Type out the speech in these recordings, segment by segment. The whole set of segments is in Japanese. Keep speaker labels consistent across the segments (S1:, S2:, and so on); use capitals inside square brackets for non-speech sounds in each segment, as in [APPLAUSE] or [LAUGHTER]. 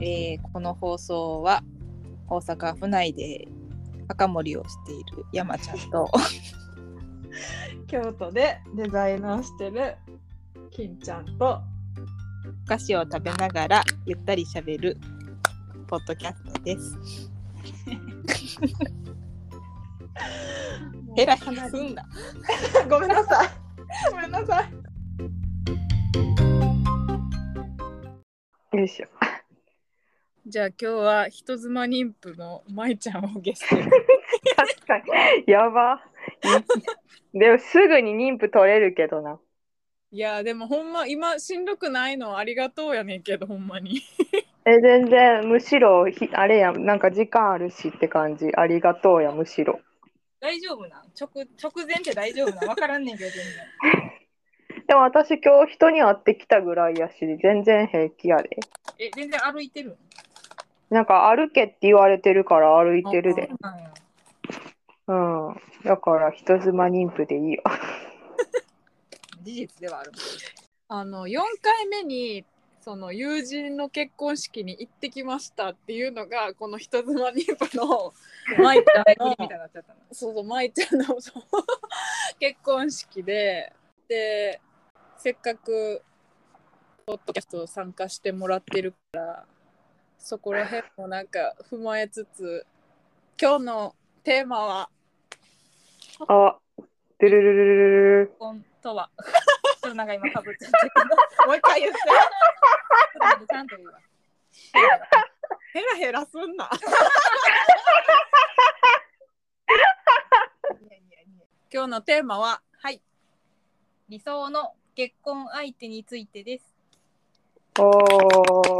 S1: えーこの放送は大阪府内で赤森をしている山ちゃんと [LAUGHS]
S2: 京都でデザイナーしてる金ちゃんと
S1: お菓子を食べながらゆったりしゃべるポッドキャストです。[LAUGHS] ヘラヘラすんだ。[LAUGHS]
S2: ごめんなさい。ごめんなさい。よいしょ
S1: じゃあ今日は人妻妊婦の舞ちゃんをゲストに。
S2: 確かにやば。でもすぐに妊婦取れるけどな。い
S1: やでもほんま今しんどくないの？ありがとうやねんけどほんまに。
S2: え全然むしろひあれやん。なんか時間あるしって感じ。ありがとうやむしろ。
S1: 大丈夫な？ん直直前って大丈夫な？んわからんねんけど全然。[LAUGHS]
S2: でも私今日人に会ってきたぐらいやし全然平気やで。
S1: え全然歩いてる
S2: なんか歩けって言われてるから歩いてるで
S1: うなん
S2: だから人妻妊婦でいいよ [LAUGHS]
S1: 事実ではある。あの4回目にその友人の結婚式に行ってきましたっていうのがこの人妻妊婦の [LAUGHS] 舞ちゃんの。そうそう舞ちゃんの [LAUGHS] 結婚式ででせっかくポッドキャスト参加してもらってるからそこら辺もなんか踏まえつつ今日のテーマは
S2: あドゥルルルルルル
S3: 結婚とは。ちょっとなんか今かぶっちゃったけど。もう一回言って。ちょっと待ってちゃんと言うわ。
S1: ヘラヘラすんな。[LAUGHS] 今日のテーマは
S3: はい。理想の結婚相手についてです。
S2: おー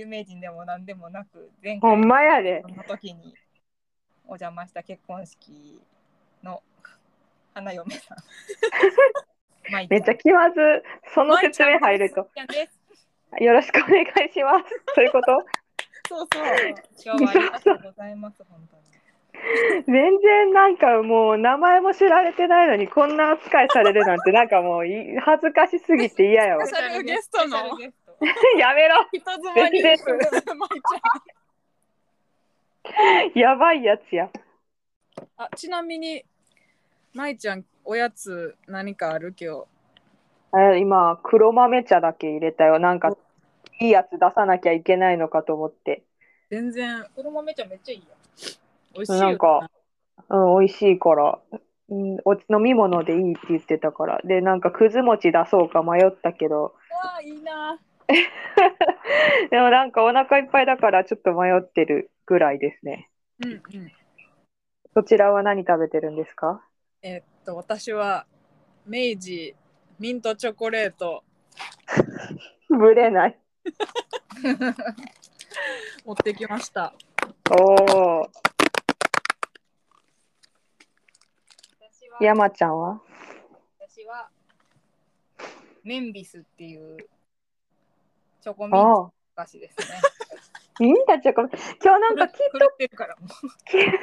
S3: 有名人でも何でもなく、前
S2: ほん
S3: 回
S2: まやで。
S3: の時にお邪魔した結婚式の花嫁さん。[LAUGHS] まい
S2: めっちゃ気まずその説明入ると。
S3: ちゃんです。
S2: よろしくお願いします。そういうこと？
S1: そうそう。
S3: 今日はありがとうございます、本当に。
S2: 全然なんかもう名前も知られてないのにこんな扱いされるなんてなんかもうい恥ずかしすぎて嫌やわ。
S1: スペシャルゲストの。
S3: スペシャルゲスト [LAUGHS]
S2: やめろ。
S1: 人妻に。ちゃん
S2: やばいやつや。
S1: あちなみに舞ちゃんおやつ何かある今日？
S2: え今黒豆茶だけ入れたよ。なんかいいやつ出さなきゃいけないのかと思って。
S1: 全然。
S3: 黒豆茶めっちゃいいよ。
S1: 美味しいよ
S2: なんかうん美味しいから、うん、お飲み物でいいって言ってたから。でなんかくず餅出そうか迷ったけど。
S1: わあいいな [LAUGHS]
S2: でもなんかお腹いっぱいだからちょっと迷ってるぐらいですね。
S1: うんうん。
S2: そちらは何食べてるんですか？
S1: えっと私は明治ミントチョコレート。[LAUGHS]
S2: ぶれない。[LAUGHS]
S1: 持ってきました。
S2: おお山ちゃんは
S3: 私は、メンビスっていうチョコミント
S2: ああ
S3: 菓子ですね。
S2: ミントチョコ今日なんかキッ
S3: 狂
S2: ト
S3: ってるからもう。
S2: キットカ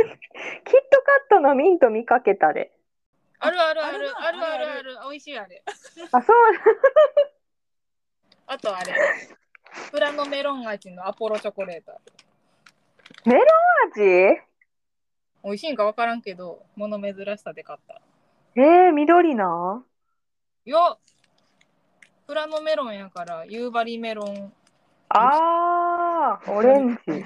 S2: ットのミント見かけたで
S3: あるあるある
S1: あるな
S3: あるある
S1: ある
S3: ある美味しいあれ。
S2: あそう [LAUGHS]
S3: あとあれ。プラノメロン味のアポロチョコレート。
S2: 味？
S3: 美味しいんか分からんけど、物珍しさで買った。
S2: えー、緑な？
S3: よプラノメロンやから、夕張メロン。
S2: あーオレンジ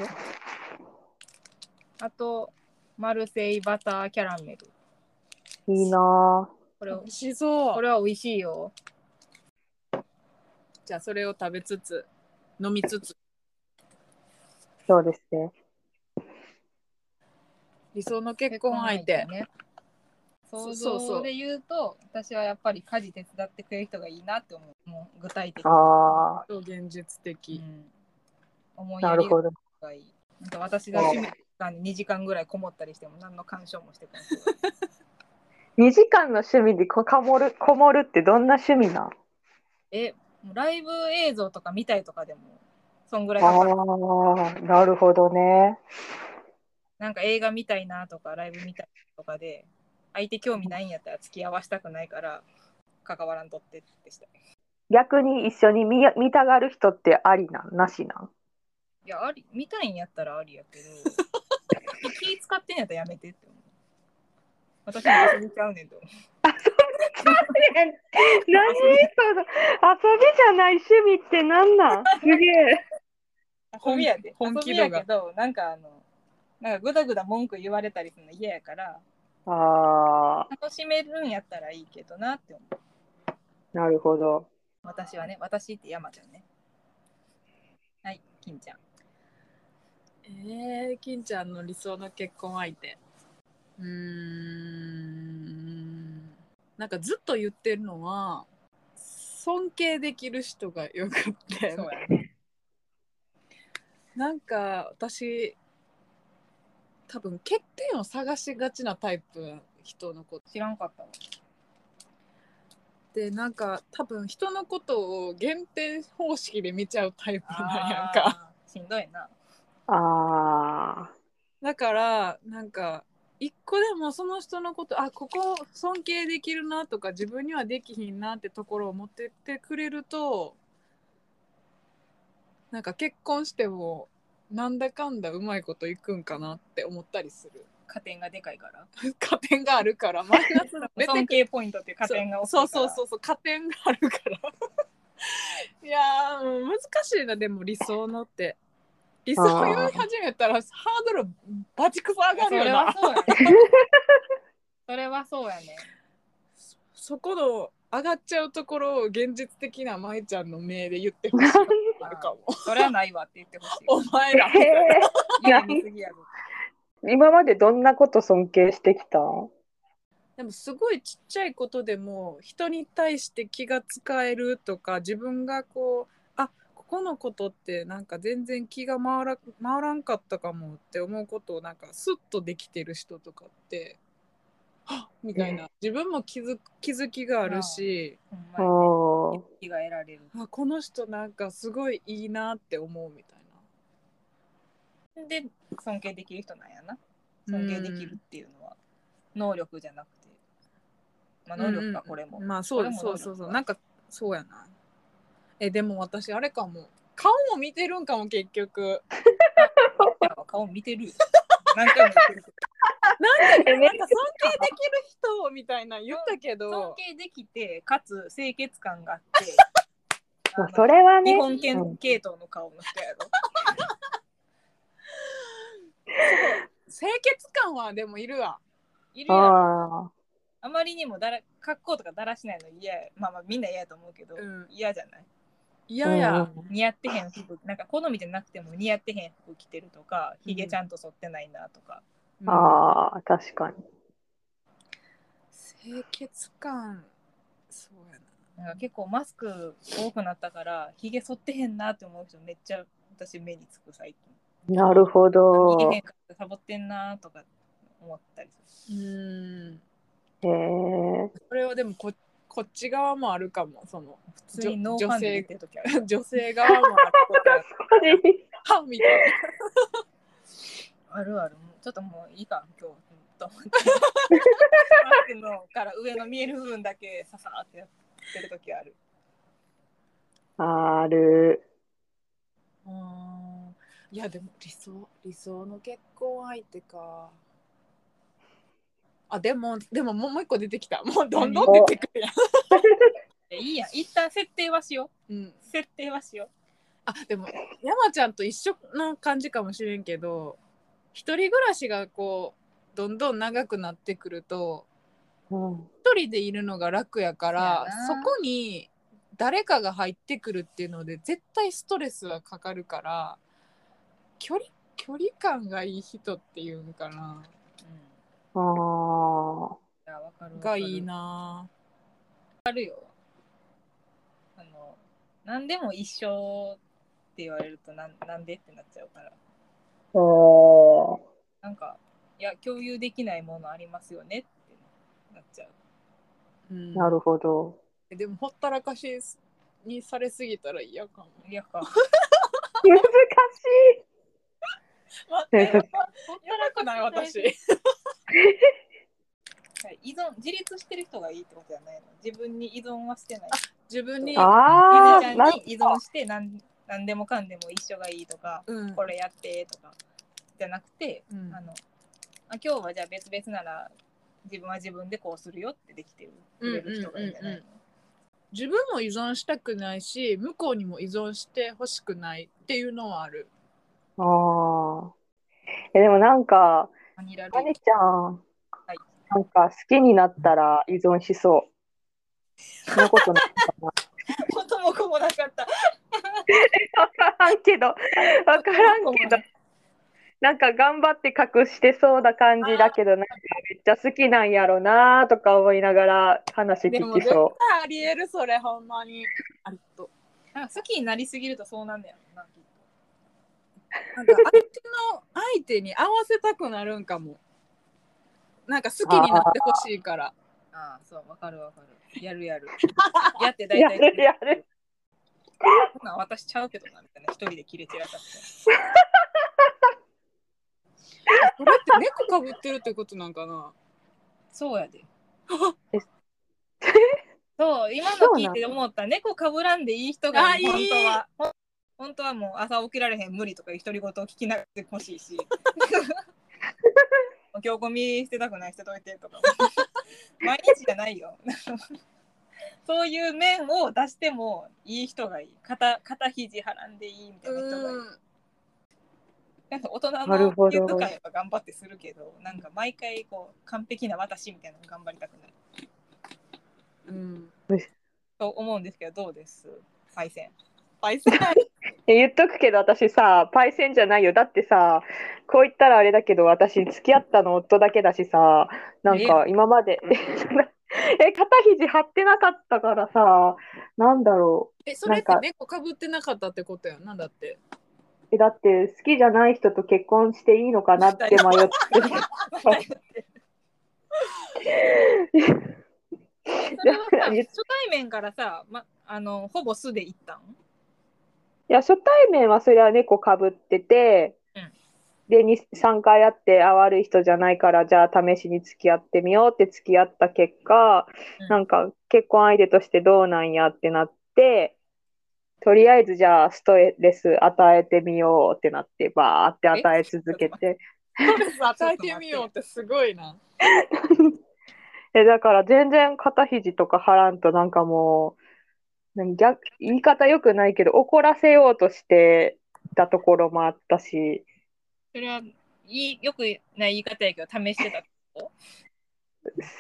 S3: あと、マルセイバターキャラメル。
S2: いいな
S3: これ
S1: 美味しそう
S3: これは美味しいよ。
S1: じゃあそれを食べつつ飲みつつ
S2: そうですね
S1: 理想の結婚相手
S3: ね。想
S1: そうそう
S3: 像で言うと、私はやっぱり家事手伝ってくれる人がいいなって思う。もう具体的に。
S2: あ
S1: と現実
S3: う
S1: 的、
S3: ん、思
S2: ー
S3: いやり
S2: なるほど
S3: がいい。なんか私が趣味間に2時間ぐらいこもったりしても何の干渉もしてくれない。[LAUGHS]
S2: 2時間の趣味でここもるこもるってどんな趣味なん
S3: え、もうライブ映像とか見たいとかでも、そんぐらい
S2: あ
S3: かかる。
S2: ーなるほどね
S3: なんか映画見たいなとか、ライブ見たいとかで、相手興味ないんやったら付き合わしたくないから、関わらんとってってしたい。
S2: 逆に一緒に見や見たがる人ってありなん？なしなん？
S3: いや、あり、見たいんやったらありやけど、[LAUGHS] 気使ってんやったらやめてって思う。私も遊びちゃうねんと思う。
S2: 何？その遊びじゃない趣味ってなんなん？すげえ。
S3: 遊びやで。
S1: 本
S3: 遊びや
S1: 気度が
S3: けど、なんかあの、なんかぐだぐだ文句言われたりするの嫌やから、
S2: ああ、
S3: 楽しめるんやったらいいけどなって思う。
S2: なるほど。
S3: 私はね、私って山ちゃんね。はい、金ちゃん。
S1: えー、金ちゃんの理想の結婚相手うーんなんかずっと言ってるのは尊敬できる人がよくって
S3: そうやね。
S1: なんか私多分欠点を探しがちなタイプ人のこと
S3: 知らんかったわ。
S1: でなんか多分人のことを減点方式で見ちゃうタイプなんやんか
S3: しんどいな。
S2: ああ、
S1: だからなんか一個でもその人のことあここ尊敬できるなとか自分にはできひんなってところを持ってってくれるとなんか結婚してもなんだかんだうまいこといくんかなって思ったりする
S3: 加点がでかいから。[LAUGHS]
S1: 加点があるからマイナスの出て
S3: 尊敬ポイントっていう加点が大きい
S1: そう。そうそうそう加点があるから [LAUGHS] いや難しいなでも理想のって理想を言い始めたらハードルバチクソ上が
S3: そ
S1: るよな [LAUGHS]
S3: れはそうやね。それはそうやね。
S1: そこの上がっちゃうところを現実的な舞ちゃんの目で言ってほしいあるかも
S3: それはないわって言ってほしい。
S1: お前ら。[LAUGHS]
S2: え
S3: 家見すぎやぞ。
S2: ー今までどんなこと尊敬してきた？
S1: でもすごいちっちゃいことでも人に対して気が使えるとか自分がこうあここのことってなんか全然気が回ら回らんかったかもって思うことをなんかスッとできてる人とかってはっみたいな。自分も気づ気づきがあるし。
S3: ほん気が得られる。
S1: あこの人なんかすごいいいなって思うみたいな。
S3: で、尊敬できる人なんやな。尊敬できるっていうのは、能力じゃなくて。まあ、能力か、これも。
S1: まあそう
S3: これも
S1: そうそうそう
S3: 能力か
S1: なんかそうやなえでも私あれかも顔も見てるんかも結局 [LAUGHS]
S3: 顔見てるよ。何回も言ってるけど。
S2: えめ
S1: なんか尊敬できる人みたいな言ったけ
S3: 尊
S1: ど
S3: 敬できて、かつ清潔感があって、[LAUGHS]
S2: それはね
S3: 日、本
S2: う
S3: 犬
S2: ん
S3: 系統の顔の人やろ。[LAUGHS]
S1: 清潔感はでもいるわ
S3: いるやん。
S2: あ
S3: あまりにもだら格好とかだらしないの嫌や。まあまあみんな嫌やと思うけど、
S1: うん
S3: 嫌じゃない？
S2: あ、
S1: 嫌や、
S2: うん
S3: 似合ってへん服、なんか好みじゃなくても似合ってへん服着てるとか、ひげちゃんと剃ってないなとか。
S1: うん
S2: ああ、確かに。
S1: 清潔感そうやな
S3: なんか結構マスク多くなったから、ひげ剃ってへんなって思う人めっちゃ私目につく最近。
S2: なるほど。
S3: 似てへんかったサボってんなとか思ったりする。
S1: うん
S2: へえ。
S1: それはでもここっち側もあるかもその
S3: 普通にノーファンで出てる時ある。[LAUGHS]
S1: 女性側もあることや [LAUGHS] はみたいな
S3: あるある。ちょっともういいか、今日。と思って [LAUGHS] のから上の見える部分だけささーってやってる時ある。
S2: ある。
S1: うんいやでも理想理想の結婚相手かあでもでももうもう一個出てきたもうどんどん出てくるやん、
S3: でいいやん、一旦設定はしよ
S1: うん、
S3: う。設定はしよ
S1: あでも山ちゃんと一緒の感じかもしれんけど一人暮らしがこうどんどん長くなってくると
S2: うん。
S1: 一人でいるのが楽やからそこに誰かが入ってくるっていうので絶対ストレスはかかるから距離距離感がいい人っていうんかな
S3: う。うん。
S2: あ。
S1: がいいな
S3: あるよ。あの、何でも一緒って言われるとなんなんでってなっちゃうから。
S2: おー。
S3: なんか、いや、共有できないものありますよねってなっちゃう。
S1: うん
S2: なるほど。
S1: でもほったらかしにされすぎたら嫌かも
S3: いやか。
S2: 難し
S1: 待
S2: って
S1: やばくない私
S3: 依存自立してる人がいいってことじゃないの？自分に依存はしてない
S1: 自分に
S3: 依存して何何でもかんでも一緒がいいとか
S1: うん
S3: これやってとかじゃなくて、
S1: うん
S3: あのあ今日はじゃあ別々なら自分は自分でこうするよってできてるくれる人がいいんじゃないの、
S1: うんうん自分も依存したくないし向こうにも依存してほしくないっていうのはある。
S2: ああ。え、でもなんか、
S3: バニラル
S2: まねちゃん、
S3: はい
S2: なんか好きになったら依存しそう。そんなことないかな。[LAUGHS]
S3: 元も子もなかった。[LAUGHS]
S2: わからんけど、わからんけど、なんか頑張って隠してそうな感じだけど、なんかめっちゃ好きなんやろなとか思いながら話
S1: でも絶
S2: 聞きそ
S1: 対ありえるそれほんまに。ありと。
S3: なんか好きになりすぎるとそうなんだよな、きっ
S1: なんか相手の相手に合わせたくなるんかも。なんか好きになってほしいから。
S3: と。ああ、そう、わかるわかる。やるやる。やって
S2: う。
S3: 大
S2: や
S3: 体、
S2: るやる。
S3: なん私ちゃうけどな、みたいな。一人で切れ散らかって。[LAUGHS]
S1: それって猫かぶってるってことなんかな？
S3: そうやで
S2: え。[LAUGHS]
S3: そう、今の聞いて思った。猫かぶらんでいい人が本当は。ほん本当はもう朝起きられへん無理とか独り言を聞きながらほしいし。[LAUGHS] 今日ゴミ捨てたくない捨てといてとか。毎日じゃないよ。そういう面を出してもいい人がいい。肩肩肘はらんでいいみたいな人がいい。
S1: うん。
S3: なんか大人の
S2: ほど
S3: 気遣いは頑張ってするけど、なんか毎回こう完璧な私みたいなの頑張りたくない。
S1: うん。
S3: と思うんですけど、どうです？パイセン。
S1: パイセン。[LAUGHS]
S2: え言っとくけど私さ、パイセンじゃないよ。だってさ、こう言ったらあれだけど、私付き合ったの夫だけだしさ、なんか今まで、え、肩肘張ってなかったからさ、なんだろう。
S1: え、それって猫かぶってなかったってことやん？なんだって？
S2: え、だって好きじゃない人と結婚していいのかなって迷って。[LAUGHS]
S3: それはさ [LAUGHS] 初対面からさ、ま、あのほぼ素で行ったん？
S2: いや、初対面はそれは猫かぶってて、
S3: うん
S2: で、2、3回会って、あ、悪い人じゃないから、じゃあ試しに付き合ってみようって付き合った結果、
S3: うん
S2: なんか結婚相手としてどうなんやってなって、とりあえずじゃあストレス与えてみようってなって、バーって与え続けて。
S1: ストレス与えてみようってすごいな。[LAUGHS]
S2: え、だから全然肩肘とか張らんとなんかもう、言い方良くないけど、怒らせようとしてたところもあったし、
S3: それはいいよくない言い方やけど試してたってこ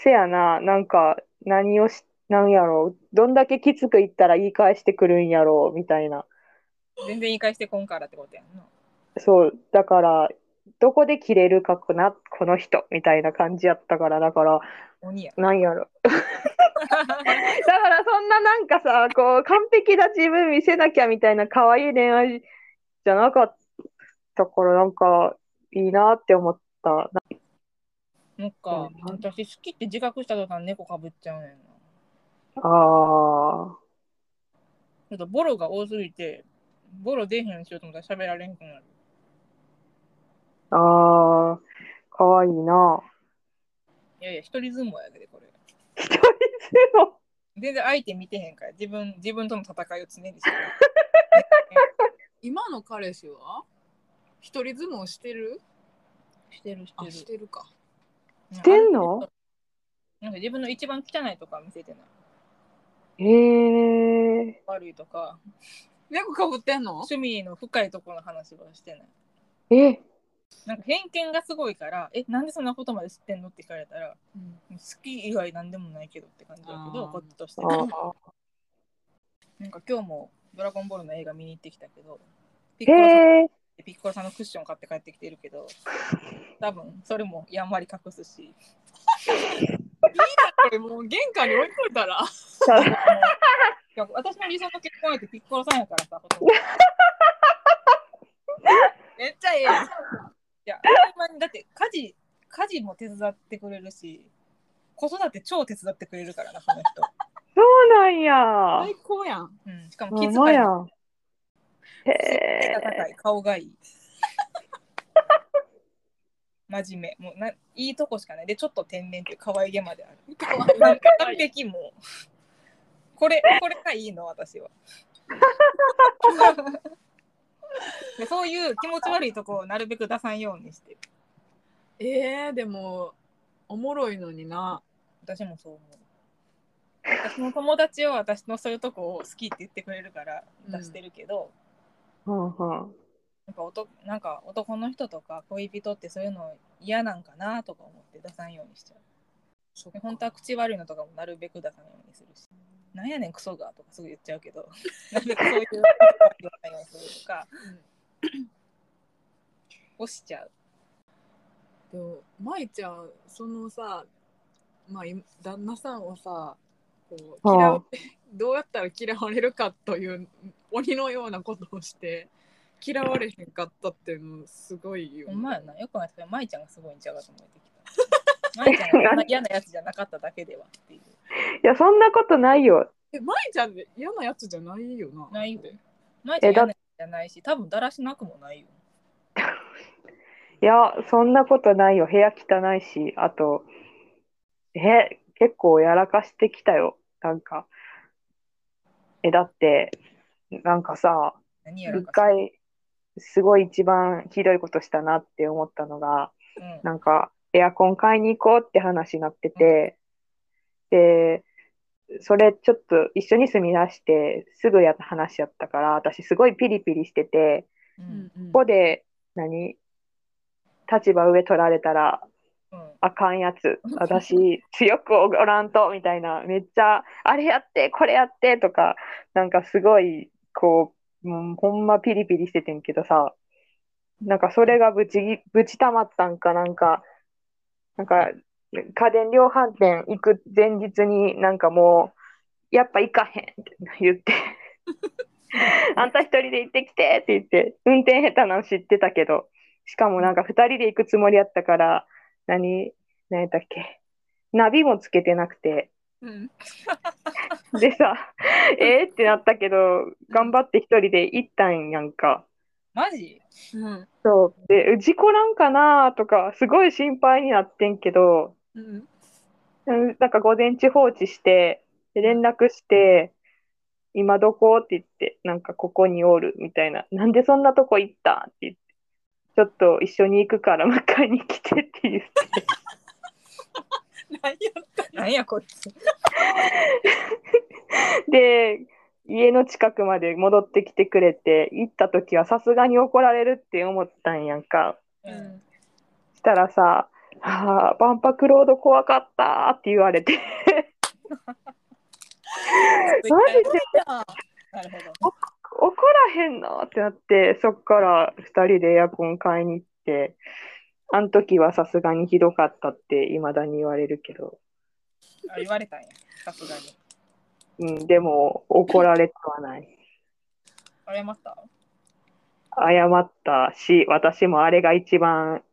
S2: せやな、なんか何をし、なんやろう、どんだけきつく言ったら言い返してくるんやろう、みたいな。
S3: と全然言い返してこんからってことやんな。
S2: そう、だから、どこで切れるかな、この人、みたいな感じやったから、だから、
S3: 鬼や。
S2: なんやろ。[LAUGHS] だからそんななんかさ、こう、完璧な自分見せなきゃみたいな可愛い恋愛じゃなかったから、なんか、いいなって思った。
S3: なんか
S2: うん
S3: 私好きって自覚した途端猫かぶっちゃうねんな。
S2: ああ、
S3: ちょっとボロが多すぎて、ボロ出へんしようと思ったら喋られんくなる。
S2: ああ、可愛いな。
S3: いやいや、一人相撲やで、これ。
S2: 一人相撲？
S3: 全然相手見てへんから、自分自分との戦いを常にしてる。[LAUGHS] [LAUGHS]
S1: 今の彼氏は？一人相撲してる？
S3: してる、
S1: あ、
S3: しる。
S1: しててるか。
S2: してんの？
S3: なんか自分の一番汚いとか見せてない？
S2: ええ
S3: 悪いとか、
S1: 猫かぶってんの？
S3: 趣味の深いところの話はしてない。
S2: え、
S3: なんか偏見がすごいから、え、なんでそんなことまで知ってんの？って聞かれたら、
S1: うん。
S3: 好き以外なんでもないけどって感じだけど、こっちとして。なんか今日もドラゴンボールの映画見に行ってきたけど、ピッコロピッコロさんのクッション買って帰ってきてるけど、多分それもやんわり隠すし、
S1: これもう玄関に置いといたら。
S3: いや私の理想の結婚相手ピッコロさんやからさ、ほとんどい
S1: めっちゃええやん。
S3: や、ほんまにだって家事、家事も手伝ってくれるし、子育て超手伝ってくれるからな、この人。
S2: そうなんや。
S1: 最高やん。
S3: うん、しかも
S2: ほ
S3: 気遣いが
S2: んまやん。へ
S3: 高い、顔がいい。真面目。もうないいとこしかない。でちょっと天然っていう可愛げまである。完璧もう。これこれがいいの私は。でそういう気持ち悪いとこをなるべく出さんようにしてる。
S1: えー、でもおもろいのにな。
S3: 私もそう思う。私の友達は私のそういうとこを好きって言ってくれるから出してるけど、
S2: うんうん
S3: なんか男なんか男の人とか恋人ってそういうの嫌なんかなとか思って出さんようにしちゃう。で本当は口悪いのとかもなるべく出さないようにするし。なんやねんクソがとかすぐ言っちゃうけど、なるべくそういう言わないようにするとか、をしちゃう。
S1: でも舞ちゃんそのさまあい旦那さんをさこう
S2: はあ
S1: 嫌わどうやったら嫌われるかという鬼のようなことをして嫌われへんかったっていうのすごいよ
S3: ほんまやな、よくないけど、舞ちゃんがすごいんちゃうかと思ってきた。[LAUGHS] 舞ちゃんがそんな嫌なやつじゃなかっただけではっていう。
S2: いや、そんなことないよ。
S1: え舞ちゃんで嫌なやつじゃないよな
S3: ないよ舞ちゃん嫌なやつじゃないし、多分だらしなくもないよ。[LAUGHS]
S2: いや、そんなことないよ。部屋汚いし、あと、え、結構やらかしてきたよ。なんか。え、だって、なんかさ、一回、すごい一番ひどいことしたなって思ったのが、
S3: うん
S2: なんか、エアコン買いに行こうって話になってて、で、それちょっと一緒に住み出して、すぐやった話やったから、私すごいピリピリしてて、
S3: う
S1: うんんうん
S2: ここで、何立場上取られたら
S3: うん
S2: あかんやつ。私、強くおらんと、みたいな。めっちゃ、あれやって、これやって、とか、なんかすごい、こう、もうほんまピリピリしててんけどさ、なんかそれがぶちぎ、ぶちたまったんかなんか、なんか、家電量販店行く前日になんかもう、やっぱ行かへんって言って、[LAUGHS] あんた一人で行ってきてって言って、運転下手なの知ってたけど、しかもなんか二人で行くつもりやったから、何、何やったっけ、ナビもつけてなくて、
S1: うん
S2: でさ、えーってなったけど、頑張って一人で行ったんやんか。
S3: マジ？
S1: うん
S2: そう。で、事故なんかな？とか、すごい心配になってんけど、
S1: うん
S2: うんなんか午前中放置して、で連絡して、今どこ？って言って、なんかここにおるみたいな。なんでそんなとこ行った？って言って、ちょっと一緒に行くから迎えに来てって言って。
S1: 何やった
S3: 何やこいつ。[LAUGHS]
S2: で、家の近くまで戻ってきてくれて、行った時はさすがに怒られるって思ったんやんか。
S3: うん
S2: したらさ、ああ、万博ロード怖かったって言われて、[LAUGHS] マジで？
S3: なるほど。
S2: 怒らへんの？ってなって、そっから2人でエアコン買いに行って、あの時はさすがにひどかったって未だに言われるけど、
S3: あ言われたんや、さすがに。
S2: うん、でも怒られてはない。
S3: 謝った？
S2: 謝ったし、私もあれが一番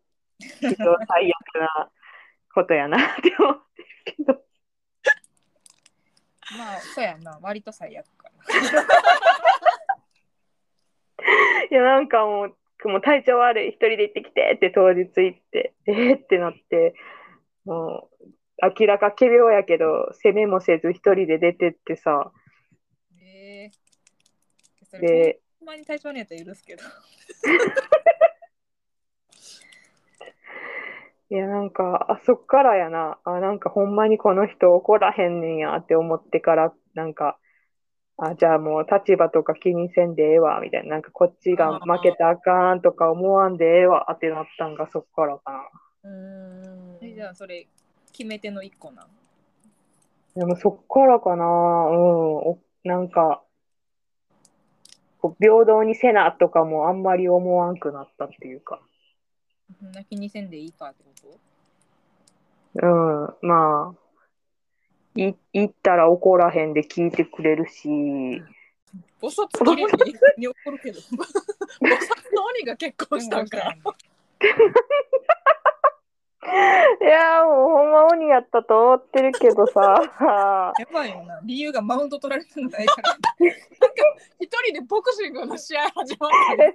S2: 最悪なことやなって思ってるけど。[LAUGHS]
S3: まあ、そうやんな。割と最悪か [LAUGHS]
S2: いや、なんかもう、もう体調悪い、一人で行ってきてって当日行って、えーってなって、もう、明らか仮病やけど、責めもせず一人で出てってさ、
S3: な。えー、
S2: で、
S3: ほんまに体調悪いやったら許すけど。[LAUGHS]
S2: いや、なんか、あそっからやな、あ、なんかほんまにこの人怒らへんねんやって思ってから、なんか、あ、じゃあもう立場とか気にせんでええわ、みたいな、なんかこっちが負けたらあかんとか思わんでええわってなったんがそっからかな。
S1: うん。
S3: えじゃあ、それ、決め手の一個なん？
S2: でもそっからかな、うん、おなんか、こう平等にせなとかもあんまり思わんくなったっていうか、
S3: そんな気にせんでいいかってこ
S2: うん、まあ、い言ったら怒らへんで聞いてくれるし、
S1: 菩薩切れに
S3: 怒るけど。
S1: 菩薩の鬼が結婚したんか
S3: うん
S2: いやーもうほんま鬼やったと思ってるけどさ。[LAUGHS]
S3: やばいよな。理由がマウント取られてないから。
S1: 一人でボクシングの試合始まっ
S2: え、それこ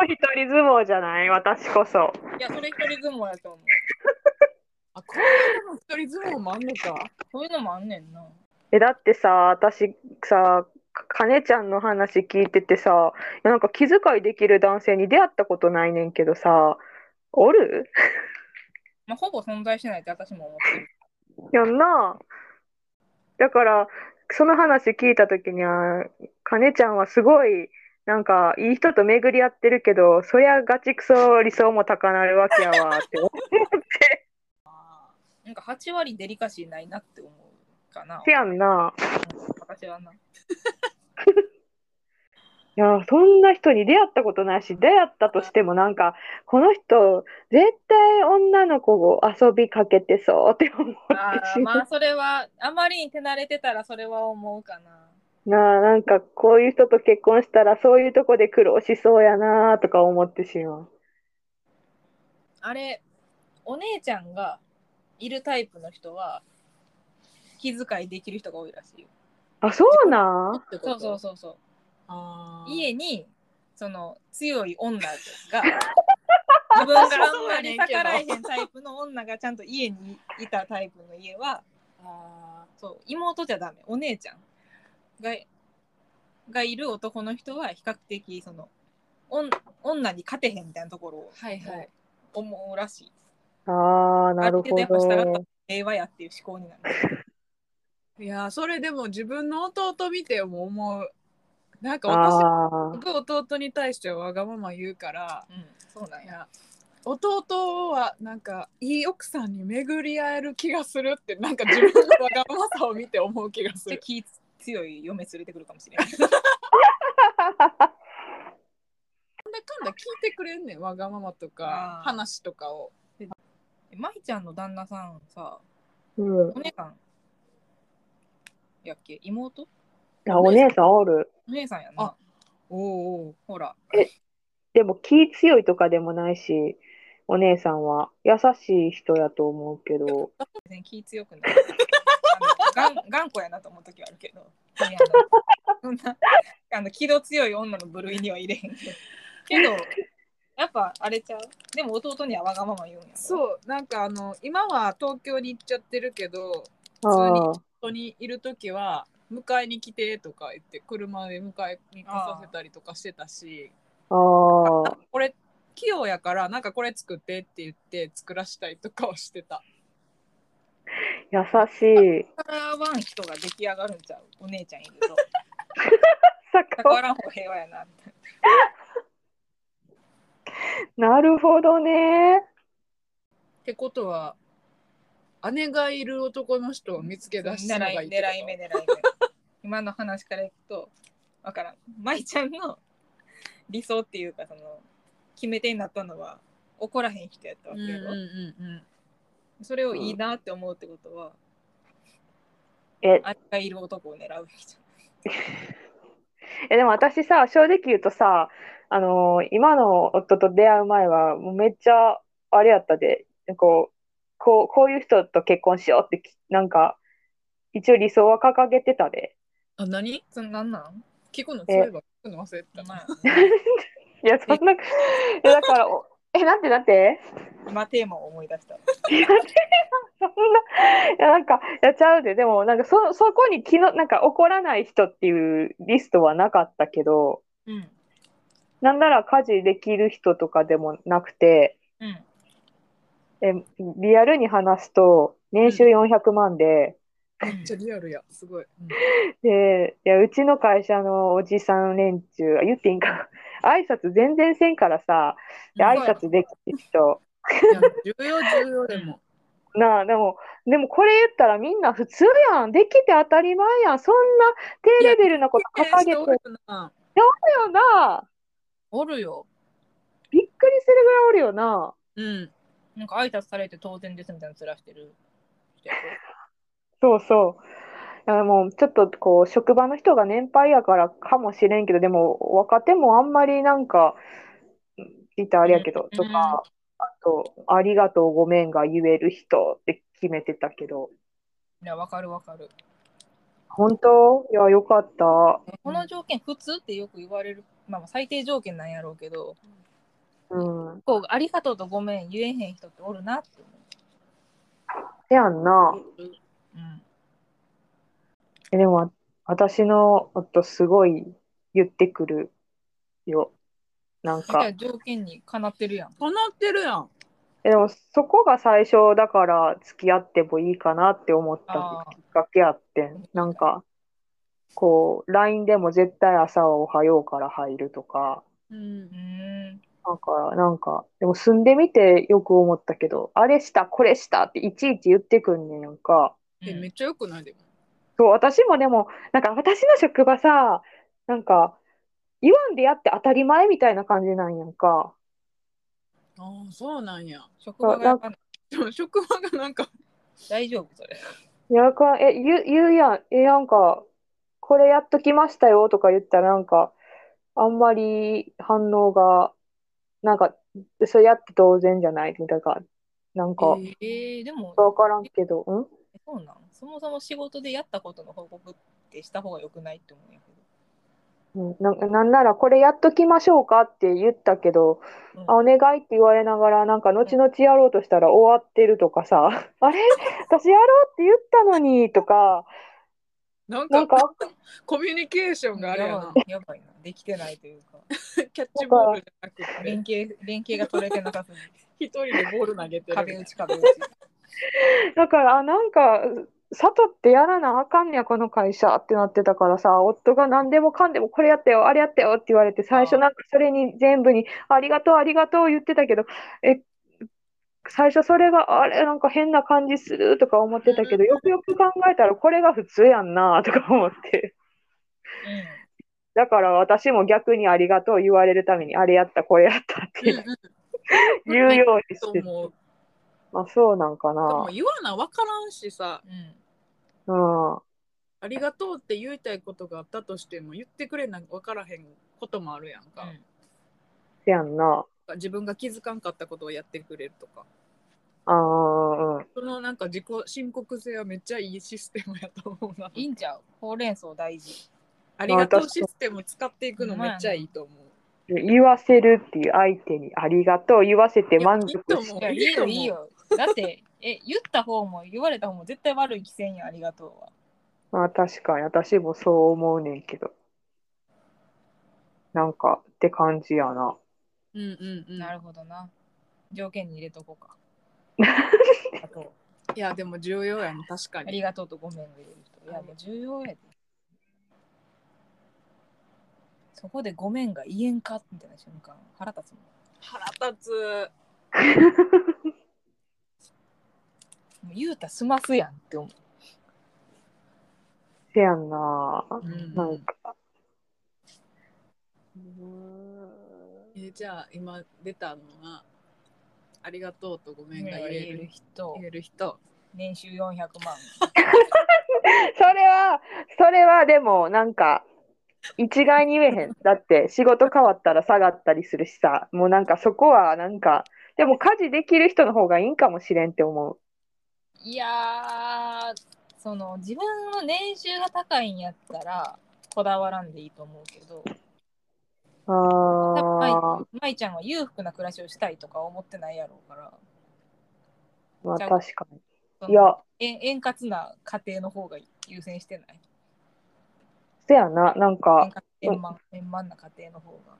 S2: そ一人相撲じゃない？私こそ。
S3: いや、それ一人相撲やと思う。
S1: あ、こういうのも一人相撲もあんのか。
S3: そういうのもあんねんな。
S2: え、だってさ、私さ、かねちゃんの話聞いててさ、なんか気遣いできる男性に出会ったことないねんけどさ、おる？[LAUGHS]
S3: まあ、ほぼ存在しないって私も思ってる。
S2: やんな。だから、その話聞いたときには、かねちゃんはすごい、なんか、いい人と巡り合ってるけど、そりゃガチクソ理想も高なるわけやわって思って。
S3: なんか8割デリカシーないなって思うかな。
S2: せやんな。
S3: うん私はな。[LAUGHS]
S2: いや、そんな人に出会ったことないし、出会ったとしてもなんか、この人、絶対女の子を遊びかけてそうって思ってしまう。
S3: まあそれはあまりに手慣れてたらそれは思うかな。
S2: なあ、なんかこういう人と結婚したらそういうとこで苦労しそうやなとか思ってしまう。
S3: あれお姉ちゃんがいるタイプの人は気遣いできる人が多いらしいよ。
S2: あ、そうなん？
S3: そうそうそうそう。
S1: あー
S3: 家にその強い女が [LAUGHS] 自分があんまり逆らえへんタイプの女がちゃんと家にいたタイプの家は
S1: あ
S3: そう妹じゃダメお姉ちゃんががいる男の人は比較的そのおん女に勝てへんみたいなところを
S1: ーはいはい。
S3: 思うらしい。
S2: ああ、なるほ
S3: ある程度やっ。平和やっていう思考になる。[LAUGHS]
S1: いやーそれでも自分の弟見ても思う。なんか私
S2: ああ、
S1: 僕弟に対してはわがまま言うから、
S3: うん、そうなんや。
S1: 弟はなんかいい奥さんに巡り合える気がするってなんか自分のわがままさを見て思う気がす
S3: じゃ
S1: る。
S3: 気強い嫁連れてくるかもしれない。[LAUGHS] [LAUGHS]
S1: なんだかんだ聞いてくれんねんわがままとか
S3: あー
S1: 話とかを。
S3: 舞ちゃんの旦那さんさ、
S2: うん。
S3: お姉さんやっけ？妹？
S2: あ、お姉さんおる。
S3: お姉さんやな
S1: あ。おお
S3: ほら。
S2: でも気強いとかでもないし、お姉さんは優しい人やと思うけど、
S3: 全然気強くない。あのがん頑固やなと思う時はあるけど。いやあのそんなあの気の強い女の部類には入れへんけど。けど、やっぱあれちゃう？でも弟にはわがまま言うんやろ？
S1: そうなんかあの今は東京に行っちゃってるけど
S2: ああ、
S1: ここにいる時は迎えに来てとか言って車で迎えに来させたりとかしてたし
S2: ああ、
S1: これ器用やからなんかこれ作ってって言って作らしたりとかをしてた。
S2: 優しい。
S3: 逆らわん人が出来上がるんちゃう？お姉ちゃんいると。[LAUGHS] 逆
S2: 逆
S3: らん方平和やなって。
S2: な [LAUGHS] るほどね。
S1: ってことは姉がいる男の人を見つけ出したのがいい
S3: 狙い目狙い目。[LAUGHS] 今の話からいくと、わからん。舞ちゃんの理想っていうか、その、決め手になったのは、怒らへん人やったわけやろ。
S1: うんうんうんうん
S3: それをいいなって思うってことは、
S2: え、
S3: あれがいる男を狙うべきじ
S2: え、でも私さ、正直言うとさ、あのー今の夫と出会う前は、もうめっちゃ、あれやったで、こう、こう、こういう人と結婚しようってき、なんか、一応理想は掲げてたで。
S1: あ何？
S3: そんなんなん？
S1: 聞くのそういえ？ば聞くの忘れてた
S3: まあ [LAUGHS]
S2: いや、そんな、え、だから、おえ、なんてなんて
S3: 今テーマを思い出した。
S2: いや、そんな、いや、なんか、やっちゃうで、でも、なんか、そ、そこに気の、なんか、怒らない人っていうリストはなかったけど、
S3: うん。
S2: なんなら家事できる人とかでもなくて、
S3: うん。
S2: え、リアルに話すと、年収400万で、
S1: めっちゃリアルやすごい、う [LAUGHS] ん
S2: で、いや、うちの会社のおじさん連中、あ言っていいんかな、[LAUGHS] 挨拶全然せんからさ、で
S3: うん。
S2: 挨拶できる人、
S1: 重要重要でも。[LAUGHS]
S2: なあ、でも、でもこれ言ったらみんな普通やん。できて当たり前やん。そんな低レベルなこと掲げて。る
S1: 人おるな。
S2: よな。
S3: おるよ。
S2: びっくりするぐらいおるよな。
S1: うん
S3: なんか挨拶されて当然ですみたいなのつらしてる人やろ。
S2: そうそう。あもうちょっとこう職場の人が年配やからかもしれんけど、でも若手もあんまりなんか、言ったらあれやけど、とか、あそう、ありがとう、ごめんが言える人って決めてたけど、
S3: いや、わかるわかる。
S2: 本当？いや、よかった。
S3: この条件、普通ってよく言われる、まあ、まあ最低条件なんやろうけど、
S2: うん。
S3: こうありがとうとごめん言えへん人っておるなって思
S2: せやんな。
S3: う。うん。
S2: えでも、私の夫、すごい言ってくるよ。なんか
S3: じゃあ、条件にかなってるやん。
S1: かなってるやん。
S2: えでも、そこが最初だから付き合ってもいいかなって思ったきっかけあってん。なんか、こう、LINE でも絶対朝はおはようから入るとか、
S1: うん
S3: う。ーん。
S2: なんか、なんか、でも住んでみてよく思ったけど、あれした、これしたっていちいち言ってくんねんやんか。
S1: え、めっちゃよくないでも。
S2: そう、私もでも、なんか私の職場さ、なんか、言わんでやって当たり前みたいな感じなんやんか。
S1: ああ、そうなんや。
S3: 職場が
S1: 職場がなんか、
S3: 大丈夫それ。
S2: いやか、え、言う、言うやん。え、なんか、これやっときましたよとか言ったら、なんか、あんまり反応が、なんか、それやって当然じゃないみたいな、なんか、
S3: えー、でも、
S2: わからんけど、ん？
S3: そうなん？そもそも仕事でやったことの報告ってした方が良くないって思うんやけ
S2: うん、な、なんならこれやっときましょうかって言ったけど、
S3: ど。
S2: あ、お願いって言われながら、なんか後々やろうとしたら終わってるとかさ、[LAUGHS] あれ？私やろうって言ったのにとか、
S1: なん
S2: なん
S1: か？
S2: か、[LAUGHS]
S1: コミュニケーションがあれや
S3: や
S1: な
S3: ば。いやばいな。できてないというか、
S1: キャッチボールじゃなくて、
S3: 連携、連携が取れてなさすぎて。
S1: 一人でボール投げてる。
S3: 壁打ち壁打ち。[LAUGHS]
S2: だから、あ、なんか、悟ってやらなあかんねや、この会社ってなってたからさ、夫が何でもかんでもこれやったよ、あれやったよって言われて、最初なんかそれに全部にありがとう、ありがとう言ってたけど、え、最初それがあれ、なんか変な感じするとか思ってたけど、よくよく考えたらこれが普通やんなとか思って。だから私も逆にありがとう言われるために、あれやった、これやったっ
S1: うんうん
S2: て言うようにして、
S1: と思う。
S2: あ、そうなんかな。
S1: 言わな分からんしさ、
S3: うん。うん。
S2: うん。
S1: ありがとうって言いたいことがあったとしても言ってくれな分からへんこともあるやんか。
S2: せやんな。
S1: 自分が気づかんかったことをやってくれるとか。
S2: ああ、うん。
S1: そのなんか自己申告性はめっちゃいいシステムやと思うな。
S3: いいんちゃう？ほうれん草大事。
S1: ありがとうシステム使っていくのめっちゃいいと思う。
S2: 言わせるっていう相手にありがとう言わせて満足し
S1: 思う
S3: いや、いいよ、いいよ。だって、え、言った方も言われた方も絶対悪い気せんやん、ありがとうは。
S2: まあ確かに私もそう思うねんけど。なんかって感じやな。
S1: うんうんうん。
S3: なるほどな。条件に入れとこうか。あと、
S1: いやでも重要やん確か
S3: あ
S1: に。
S3: りがとうとごめんが言える人。いや、もう重要やで。そこでごめんが言えんかみたいな瞬間、腹立つもん。
S1: 腹立つ。
S3: もう言うたら済ますやんって思う。
S2: せやんな。
S1: ん
S2: なんか。
S1: えじゃあ今出たのはありがとうとごめんが言え
S3: る
S1: る
S3: 人、
S1: 言える人。
S3: 年収400万。
S2: それは、それはでもなんか、一概に言えへん。だって仕事変わったら下がったりするしさ、もうなんかそこはなんか、でも家事できる人の方がいいんかもしれんって思う。
S3: いやー、その自分の年収が高いんやったら、こだわらんでいいと思うけど、
S2: ああ、
S3: 舞ちゃんは裕福な暮らしをしたいとか思ってないやろうから、
S2: まあ確かに。いや、
S3: 円円滑な家庭の方が優先してない？
S2: せやな、なんか
S3: 円、満円満な家庭の方が。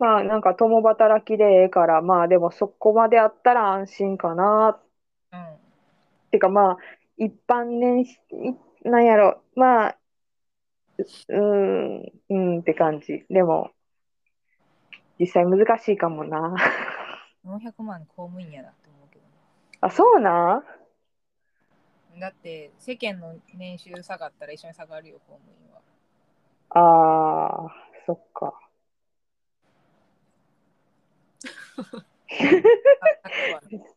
S2: まあなんか共働きでええから、まあでもそこまであったら安心かな。
S3: うん。
S2: てかまあ、一般年なんやろ、まあ、うーん、うんって感じ。でも、実際難しいかもな。
S3: 400万公務員やなって思うけど
S2: あ、そうな。
S3: だって世間の年収下がったら一緒に下がるよ、公務員は。
S2: ああ、そっか。
S3: あ [LAUGHS]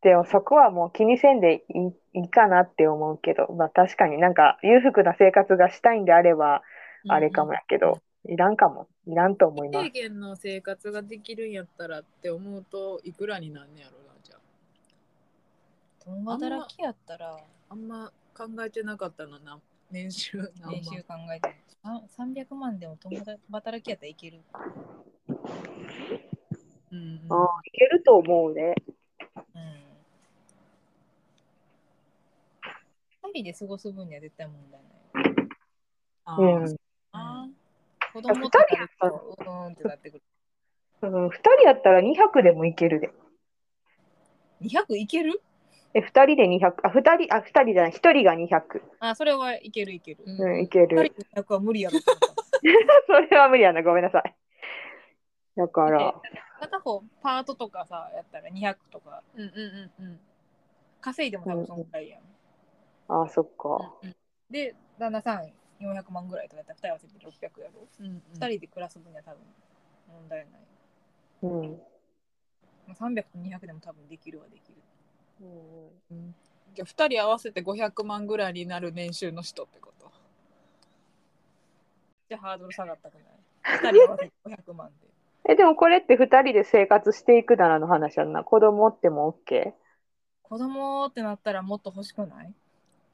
S2: でもそこはもう気にせんでいい、いいかなって思うけど、まあ確かになんか裕福な生活がしたいんであれば、あれかもやけど、いらんかも。いらんと思います
S1: 低。減の生活ができるんやったらって思うといくらになんねやろな
S3: 共働きやったら
S1: あんま考えてなかったのな年収何万
S3: 年収考えてあ300万でも共働きやったらいける。
S1: うん
S2: ああ、いけると思うね。
S3: うん。二人で過ごす分には絶対問題ない。
S1: あ
S2: うん。
S1: ーあ
S3: 子供ってなると、うーんってなってくる。
S2: うん、2人やったら200でもいけるで。
S3: 200いける？
S2: え、2人で200、あ、2人、あ、2人じゃない、1人が200。
S3: あ、それはいけるいける。
S1: ー
S2: うん、いけ
S3: 2
S2: る。
S3: 人で200は無理やろ。[LAUGHS]
S2: それは無理やな、ごめんなさい。だから、
S3: 片方パートとかさ、やったら200とか
S1: うんうんうんうん
S3: 稼いでも多分そんぐらいやん。
S2: ああ、そっか。
S1: うん
S3: で、旦那さん400万ぐらいとかやったら2人合わせて600やろ。
S1: うんうん
S3: 2人で暮らす分には多分問題ない。
S2: うん。
S3: まあ300と200でも多分できるはできる。
S1: うんじゃあ2人合わせて500万ぐらいになる年収の人ってこと？
S3: じゃあハードル下がったくない [LAUGHS] ?2 人合わせて500万で。
S2: え、でもこれって2人で生活していくならの話やんな。子供っても OK?
S3: 子供ってなったらもっと欲しくない？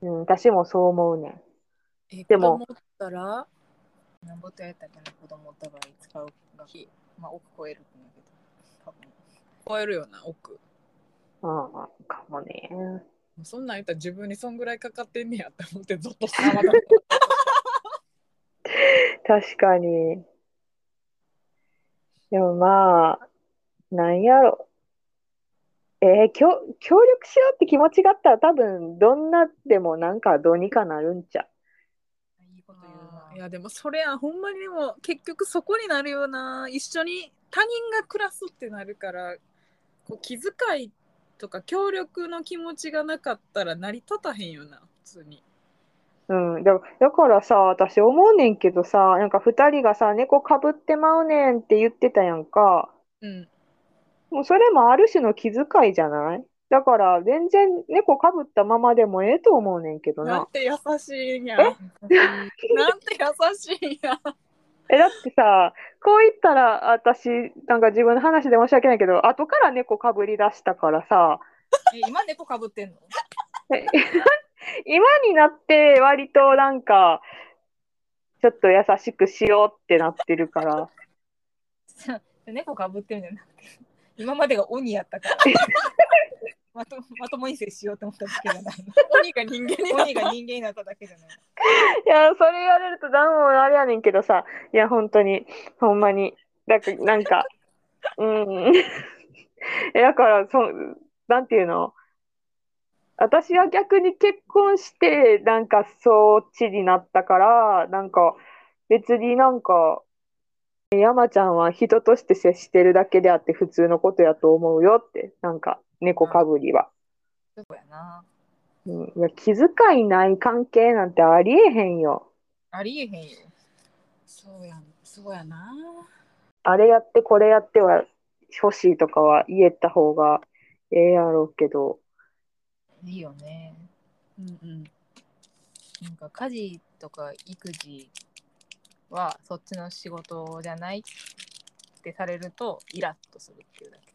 S2: うん、私もそう思うねん。
S1: え
S2: でも
S1: 子供ったら
S3: なんぼとやったっけな子供おった場合使う学費。まあ億超えるんやけど。多分
S1: 超えるよな億
S2: うん、かもね。
S1: そんなん言ったら自分にそんぐらいかかってんねやって思ってゾッとす
S3: あ、ま
S1: る
S3: だ
S2: 確かに。でもまあ、なんやろ。えー協、協力しようって気持ちがあったら多分どんなでもなんかどうにかなるんちゃ
S3: うな。
S1: いやでもそれはほんまにでも結局そこになるよな一緒に他人が暮らすってなるからこう気遣いとか協力の気持ちがなかったら成り立たへんよな普通に
S2: う。うん。だ、だからさ、私思うねんけどさ、なんか二人がさ、猫かぶってまうねんって言ってたやんか。
S1: うん
S2: もうそれもある種の気遣いじゃない？だから全然猫かぶったままでもええと思うねんけどな。
S1: なんて優しいんや
S2: え？[LAUGHS]
S1: なんて優しいんや [LAUGHS]
S2: え、だってさ、こう言ったら私、なんか自分の話で申し訳ないけど、後から猫かぶり出したからさ、
S3: え今猫かぶってんの？
S2: え [LAUGHS] 今になって割となんか、ちょっと優しくしようってなってるから。
S3: 猫かぶってるんじゃなくて、今までが鬼やったから。まと [LAUGHS] まともに接しようと思っただけじゃない [LAUGHS]
S1: 鬼が人間になっ
S3: の。鬼が人間になっただけじゃない。
S2: いや、それ言われるとだもあれやねんけどさ、いや、本当に、ほんまに、だなんか、[LAUGHS] うん。えだから、そ、なんていうの？私は逆に結婚して、なんか、そっちになったから、なんか、別になんか、山ちゃんは人として接してるだけであって普通のことやと思うよって、なんか、猫かぶりは。
S3: そうやな。
S2: うん、いや、気遣いない関係なんてありえへんよ。
S3: ありえへんよ。
S1: そうやんそうやな
S2: あれやってこれやっては欲しいとかは言えた方がええやろうけど。
S3: いいよね。
S1: うんうん
S3: なんか家事とか育児はそっちの仕事じゃないってされるとイラッとするっていうだけ。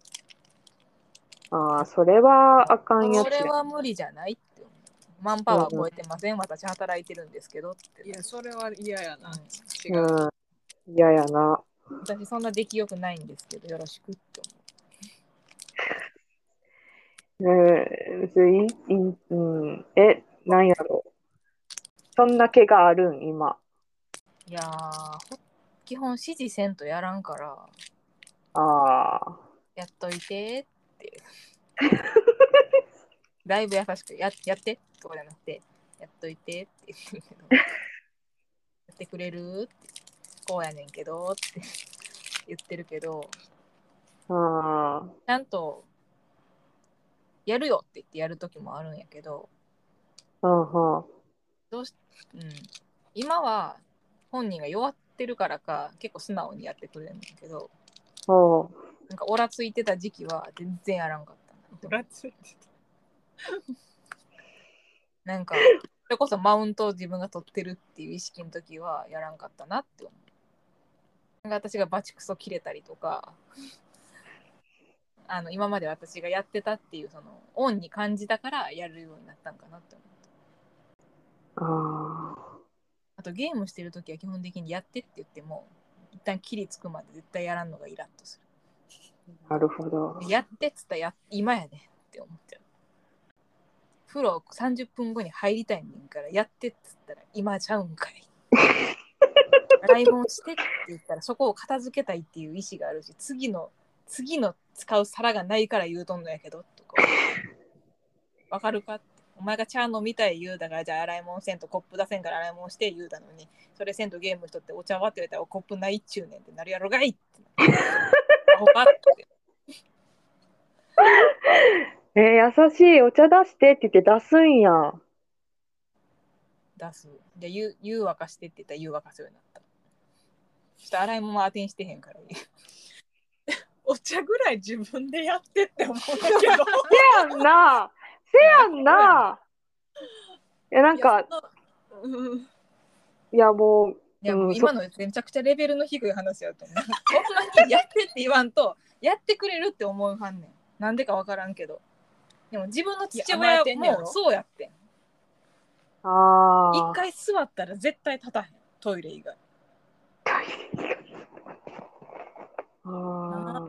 S2: ああ、それはあかんやつや。
S3: それは無理じゃないって思う。マンパワー超えてません、私働いてるんですけどって。
S1: いやそれは嫌やな、違
S2: う
S1: う、
S2: ん。嫌やな。
S3: 私そんな出来よくないんですけど、よろしくって
S2: うん、別に、いうん。え、なんやろう。そんな毛があるん、今。
S3: いやー、ほ基本指示せんとやらんから、
S2: ああ。
S3: やっといてって。だいぶ優しくややってとかじゃなくて、やっといてって言ってるけど、やってくれるって、こうやねんけどって言ってるけど、
S2: あ
S3: ちゃんとやるよって言ってやるときもあるんやけど、
S2: あ。うんうん。
S3: どうし、うん、今は本人が弱ってるからか結構素直にやってくれるんだけど、
S2: おう
S3: なんかオラついてた時期は全然やらんかったな。
S1: オラついて
S3: なんか、それこそマウントを自分が取ってるっていう意識の時はやらんかったなって思う。なんか私がバチクソ切れたりとか、あの今まで私がやってたっていうそのオンに感じたからやるようになったんかなって思った
S2: あ
S3: あとゲームしてる時は基本的にやってって言っても一旦キリつくまで絶対やらんのがイラッとす
S2: あ、なるほど。
S3: るやってっつったらや今やねって思っちゃう。風呂30分後に入りたいねんからやってっつったら今ちゃうんかい。洗い物してって言ったらそこを片付けたいっていう意思があるし次の次の使う皿がないから言うとんのやけどとか。わかるかってお前が茶飲みたい言うだからじゃあ洗い物せんとコップ出せんから洗い物して言うだのにそれせんとゲームしとってお茶割って言たらコップないっちゅうねんってなるやろがいってって [LAUGHS]
S2: えー優しい。お茶出してって言って出すんや。
S3: 出すで湯湯沸かしてって言ったら湯沸かすようになったちょっと洗い物当てにしてへんから [LAUGHS]
S1: お茶ぐらい自分でやってって思うんだけど [LAUGHS]
S2: せやんな。せやんな。いや、なんか、
S1: うん
S2: いや、もう、
S3: いや
S2: うん
S3: もう今のめちゃくちゃレベルの低い話やと思う。[LAUGHS] ほんまにやってって言わんと、やってくれるって思うはんねん。なんでかわからんけど。でも自分の父親もそうやってん。
S2: ああ。
S3: 一回座ったら絶対立たへん。トイレ以外。
S2: あー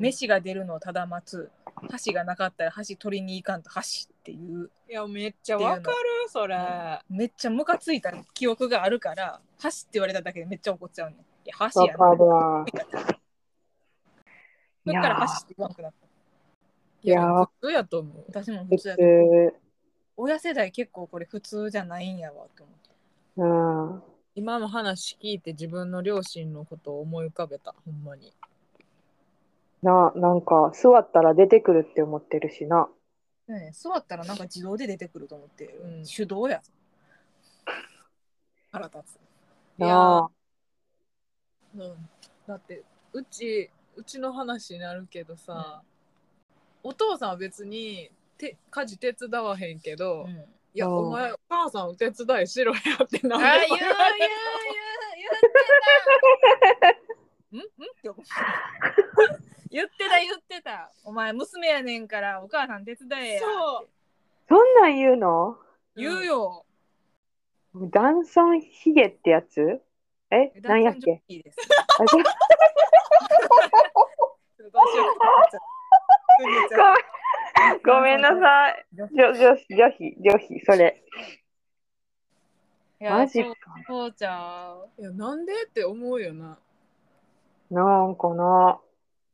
S3: 飯が出るのをただ待つ。箸がなかったら箸取りに行かんと箸っていう。
S1: いやめっちゃわかるそれ、
S3: めっちゃムカついた記憶があるから、箸って言われただけでめっちゃ怒っちゃうねん。いや、箸や
S2: わかるわ。
S3: そっから箸って言わんくなった。
S2: いやー
S1: 普通やと思う
S3: 私も普
S2: 普
S3: 通やと思う
S2: 通。
S3: 親世代結構これ普通じゃないんやわって思って。
S2: うん。
S1: 今の話聞いて自分の両親のことを思い浮かべたほんまに
S2: な、なんか、座ったら出てくるって思ってるしな。
S3: ねえ座ったらなんか自動で出てくると思って、
S1: うん
S3: 手動やぞ。[LAUGHS] 腹立つ。
S1: いや
S2: な
S1: うん、だってうちうちの話になるけどさ、お父さんは別にて家事手伝わへんけど、いや
S2: うん
S1: お前お母さんお手伝いしろやってな
S3: ああ言う言う言う言ってた [LAUGHS] ん？ん？って思った [LAUGHS] 言ってた言ってた。お前娘やねんからお母さん手伝えや
S1: そう。
S2: そんなん言うの？
S3: 言うよ、
S2: ダンソンヒゲってやつ？えなんやっけ？ごごめんなさい。女女子、女子、女子、それ。
S3: いや
S2: マジか。
S3: そうちゃう。
S1: いやなんでって思うよな。
S2: なんかな。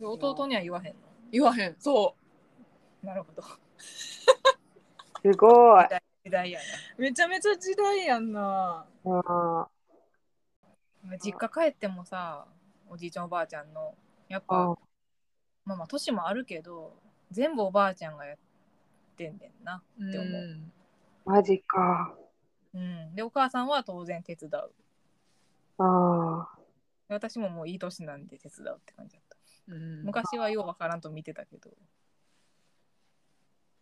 S3: 弟には言わへんの？
S1: 言わへん。そ
S3: なるほど。
S2: すごい。
S3: 時代や
S1: うめちゃめちゃ時代やんな。
S2: あ
S3: な実家帰ってもさおじいちゃんおばあちゃんのやっぱ
S2: あ、
S3: まあまあ年もあるけど全部おばあちゃんがやってんねんなって思う、
S1: ん。
S2: マジか。
S3: うん、でお母さんは当然手伝う。
S2: ああ。
S3: で私ももういい年なんで手伝うって感じだった。
S1: うん
S3: 昔はようわからんと見てたけど。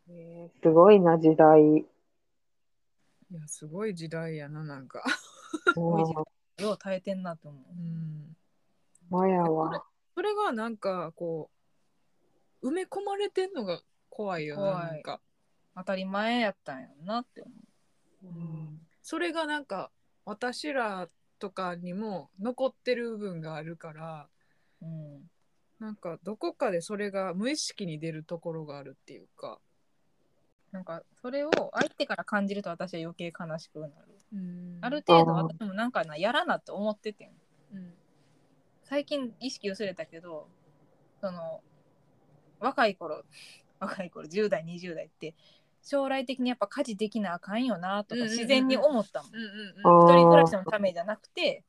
S2: えー。すごいな、時代。
S1: いやすごい時代やななんか。
S3: ごい時
S2: うん。
S3: よ [LAUGHS] う耐えてん。なって思う
S1: うん
S2: まや
S1: これ
S2: わ。
S1: それがなんかこう埋め込まれてんのが怖いよな
S3: 怖い。
S1: なんか、
S3: 当たり前やったんやなって思
S1: う。ん。それがなんか私らとかにも残ってる部分があるから
S3: う、うん、
S1: なんかどこかでそれが無意識に出るところがあるっていうか、
S3: なんかそれを相手から感じると私は余計悲しくなる。
S1: うん。
S3: ある程度私もなんかなやらなって思っててん。
S1: うん。
S3: 最近意識薄れたけどその若い頃若い頃10代20代って将来的にやっぱ家事できなあかんよなとか自然に思ったもん,、一人暮らしのためじゃなくて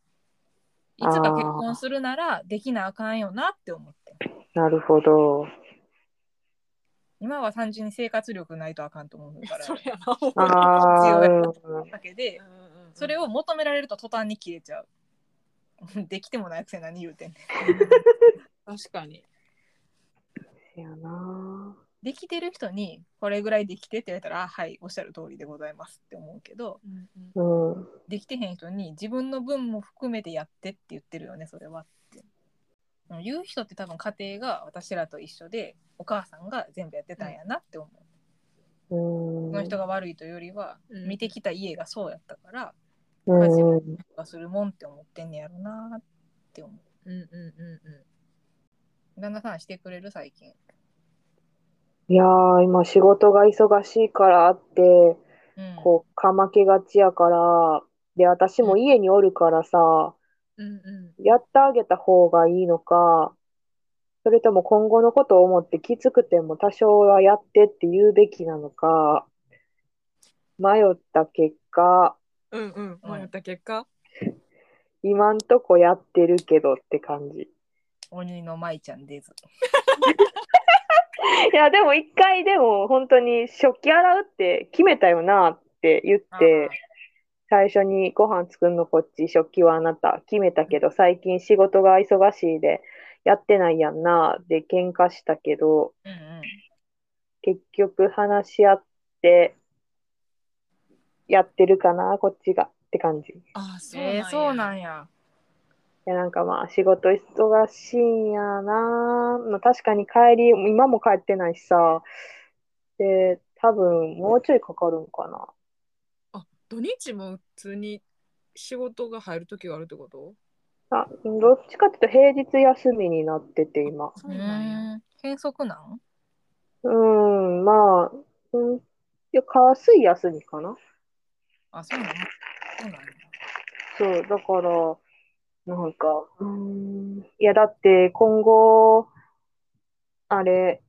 S3: いつか結婚するならできなあかんよなって思って。
S2: なるほど。
S3: 今は単純に生活力ないとあかんと思うから。
S1: それやなほん
S2: ああ、
S3: 強い
S2: うん。
S3: だけでそれを求められると途端に切れちゃう。[LAUGHS] できてもないくせに何言うてんねん。
S1: 確かに。
S2: せやな。
S3: できてる人にこれぐらいできてって言われたらあはいおっしゃる通りでございますって思うけど
S1: うん
S2: うん。
S3: できてへん人に自分の分も含めてやってって言ってるよねそれはって言う人って多分家庭が私らと一緒でお母さんが全部やってたんやなって思う。
S2: うん。
S3: その人が悪いというよりは、
S1: うん
S3: 見てきた家がそうやったから
S2: うん。
S3: がするもんって思ってんねやろなって思
S1: うんうんうん
S3: う。旦那さんしてくれる最近？
S2: いやー、今仕事が忙しいからって、
S3: うん、
S2: こう、かまけがちやから、で、私も家におるからさ、
S1: うんうん
S2: やってあげた方がいいのか、それとも今後のことを思ってきつくても多少はやってって言うべきなのか、迷った結果、
S1: うんうんうん。迷った結果？
S2: 今んとこやってるけどって感じ。
S3: 鬼の舞ちゃんです。[LAUGHS]
S2: いや、でも一回でも本当に食器洗うって決めたよなって言って、最初にご飯作るのこっち、食器はあなた決めたけど、最近仕事が忙しいでやってないやんなで喧嘩したけど、
S3: うんうん。
S2: 結局話し合ってやってるかな、こっちがって感じ。い
S1: ああ、そう
S3: えー、そうなんや。
S2: や、なんかまあ仕事忙しいんやな。まあ、確かに帰り、今も帰ってないしさ。で、多分もうちょいかかるんかな。
S1: あ、土日も普通に仕事が入る時があるってこと？
S2: あ、どっちかっていうと平日休みになってて今。
S1: そううなんや。
S3: ん。変則なん？
S2: うん、まあ、うん、いや、火水休みかな。
S3: あ、そうなんそうなんや。
S2: そう、だから、なんか、うーん、いや、だって今後、あれ、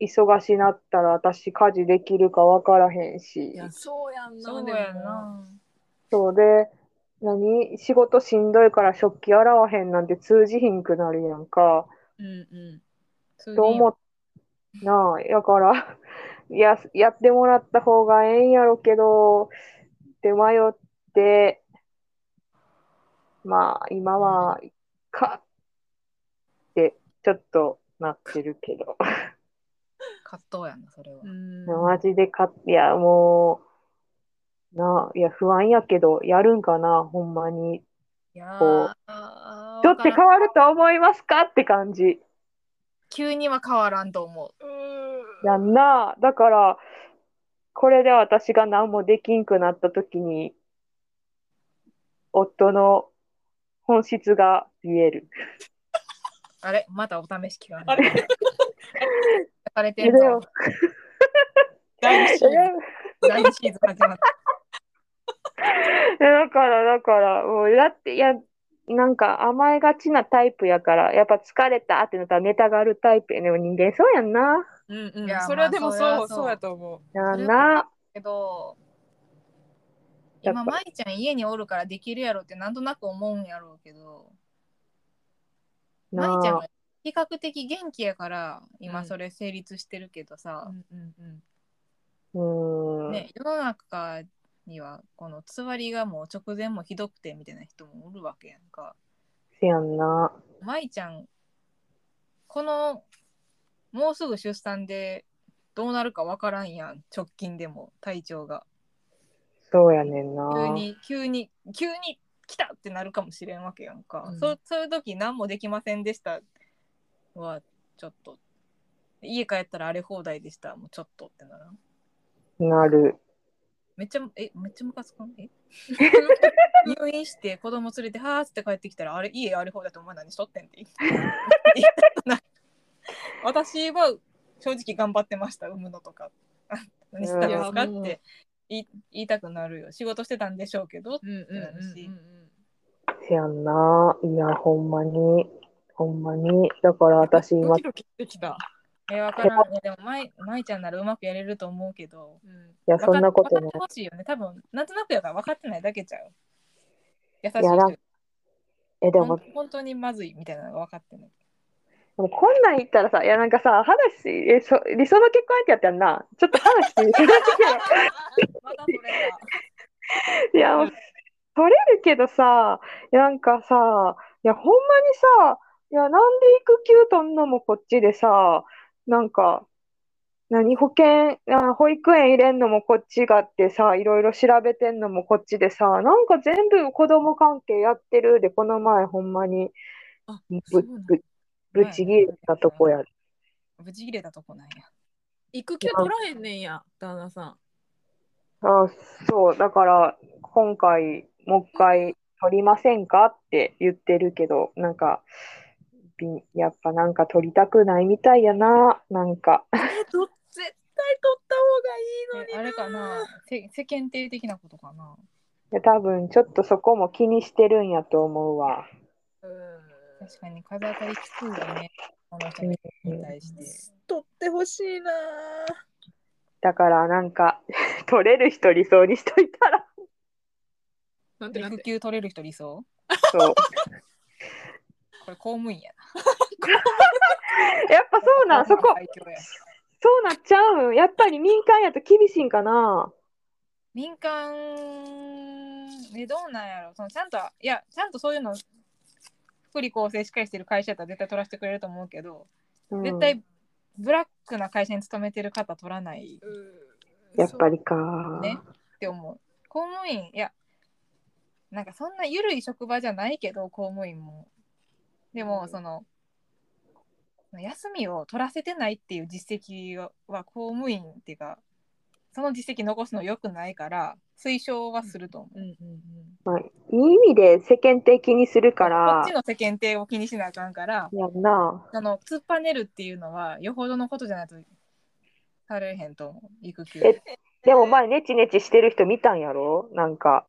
S2: 忙しなったら私家事できるか分からへんし
S1: い、や、そうやんな。
S3: そうやな。
S2: そうで、何？仕事しんどいから食器洗わへんなんて通じひんくなるやんか。
S1: うんうん。
S3: そう
S2: と思っなあ、やから、や、やってもらった方がええんやろけど、って迷って、まあ、今は、かって、ちょっとなってるけど。
S3: 葛藤やな、それは。
S1: うん
S2: マジでか、いや、もう、なあ、いや、不安やけど、やるんかな、ほんまに。
S3: いや
S2: こ
S3: ー
S2: ちょっと変わると思いますかって感じ。
S3: 急には変わらんと思う。
S2: やんな。だから、これで私が何もできんくなった時に、夫の本質が見える。
S3: あれ？またお試し期間。
S1: あれ？
S3: されて
S2: え
S3: んぞ。
S1: 第二シーズン
S3: 第2シーズン始まった。
S2: だから、だから、もう、だって、いや、なんか甘えがちなタイプやから、やっぱ疲れたってなったらネタがあるタイプやね。人間そうやんな。
S1: うんうん
S3: いや
S1: それはでもそう、
S3: まあそう
S1: そうやと思
S2: やんな。
S3: けど、今、舞ちゃん家におるからできるやろってなんとなく思うんやろうけど、
S2: な
S3: 舞ちゃん
S2: あ
S3: が比較的元気やから
S1: うん
S3: 今それ成立してるけど
S1: う。
S3: さ、
S1: うんうんうん
S2: うーん。
S3: ね、世の中にはこのつわりがもう直前もひどくてみたいな人もおるわけやんか。
S2: せやんな。
S3: 舞ちゃんこのもうすぐ出産でどうなるかわからんやん直近でも体調が
S2: そうやねんな。
S3: 急に急に急に来たってなるかもしれんわけやんか、
S1: うん。
S3: そそういう時何もできませんでした。はちょっと。家帰ったら荒れ放題でした。もうちょっとってならん
S2: なる。
S3: めっちゃえめっちゃムカつかん？え？[LAUGHS] 入院して子供連れてはーって帰ってきたらあれ家荒れ放題とお前何しとってんって。言 [LAUGHS] い言いたくない私は正直頑張ってました。産むのとか。あ何してたんですか？って言い言いたくなるよ仕事してたんでしょうけど
S1: うんうんうん
S3: なるし
S2: せやんな。いや、ほんまに。ほんまに。だから私今
S1: ドキ、ドキしてきた。
S3: え、わからん。いやでも、まい、まいちゃんならうまくやれると思うけど。
S1: うん
S2: いや、そんなことない
S3: 分かって。ほしいよね。多分、なんとなくやから分かってないだけちゃう。優しい。
S2: え、でも
S3: 本当にまずいみたいなのが分かってない。
S2: でもこんなん言ったらさ、いや、なんかさ、話、え、そ理想の結婚相手やったやんな。ちょっと話。[LAUGHS]
S3: またそれか。[LAUGHS]
S2: いや、取れるけどさ、いやなんかさ、いや、ほんまにさ、いや、なんで育休取んのもこっちでさ、なんか、何、保険、あ、保育園入れんのもこっちがってさ、いろいろ調べてんのもこっちでさ、なんか全部子供関係やってるで、この前ほんまに、ぶぶち切れたとこや。
S3: ぶち切れたとこなんや。
S1: 育休取らへんねんや、旦那さん。
S2: あ、そう、だから今回もう一回取りませんかって言ってるけど、なんか、びやっぱなんか取りたくないみたいやな、なんか。
S1: え、ど絶対取った方がいいのに
S3: えあれかなせ世間体的なことかな。
S2: いや多分ちょっとそこも気にしてるんやと思うわ。
S1: うん
S3: 確かに風当たりきついよね。この人に対して。
S1: 取ってほしいな
S2: だからなんか [LAUGHS] 取れる人理想にしといたら。
S1: なんてなんて
S3: 育休取れる人理想？
S2: そう。[LAUGHS]
S3: これ公務員や [LAUGHS]
S2: やっぱそう
S3: な。
S2: なん、そこ、
S3: 最強や
S2: そうなっちゃうん。やっぱり民間やと厳しいんかな。
S3: 民間でどうなんやろそのちゃんといやちゃんとそういうの福利厚生しっかりしてる会社やったら絶対取らせてくれると思うけど、
S2: うん。
S3: 絶対ブラックな会社に勤めてる方取らない。
S2: やっぱりか。
S3: ね。って思う。公務員いやなんかそんな緩い職場じゃないけど公務員も。でもその休みを取らせてないっていう実績はは公務員っていうかその実績残すの良くないから推奨はすると思う。
S1: うんうん
S2: まあ、いい意味で世間的にするか
S3: こ
S2: ら
S3: っち、の世間体を気にしなあかんから
S2: やんな。
S3: あの突っぱねるっていうのはよほどのことじゃないとされへんと思う育休
S2: えでも前ネチネチしてる人見たんやろ？なんか、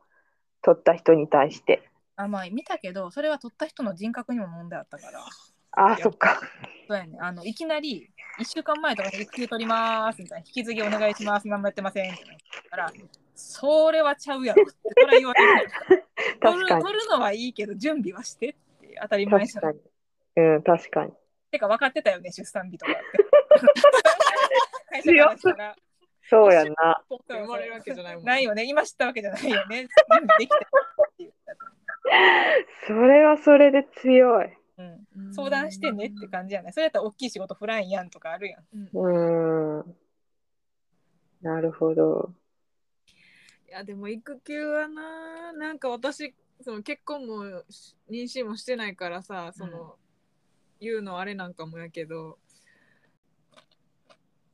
S2: 取った人に対して。
S3: あまあ見たけどそれは取った人の人格にも問題あったから
S2: ああ、そっか。
S3: そうやね。あのいきなり1週間前とかに育休取りますみたいな。引き継ぎお願いします何もやってませんってな。ったからそれはちゃうやろ。ってそれは言われる取るるのはいいけど準備はしてって当たり前じゃん。
S2: 確かに。うん、確かに。
S3: てか分かってたよね出産日とかって。[LAUGHS] 会社からしたら。
S2: そうやんな。
S1: 取って生まれるわけじゃないもん
S3: ないよね。今知ったわけじゃないよね。準備できたって言ったと
S2: それはそれで強い。
S3: うん相談してねって感じやねそれやったら大きい仕事フラインやんとかあるやん
S2: うーん。なるほど。
S1: いやでも育休はななんか私その結婚もし妊娠もしてないからさその、言うのあれなんかもやけど、
S2: うん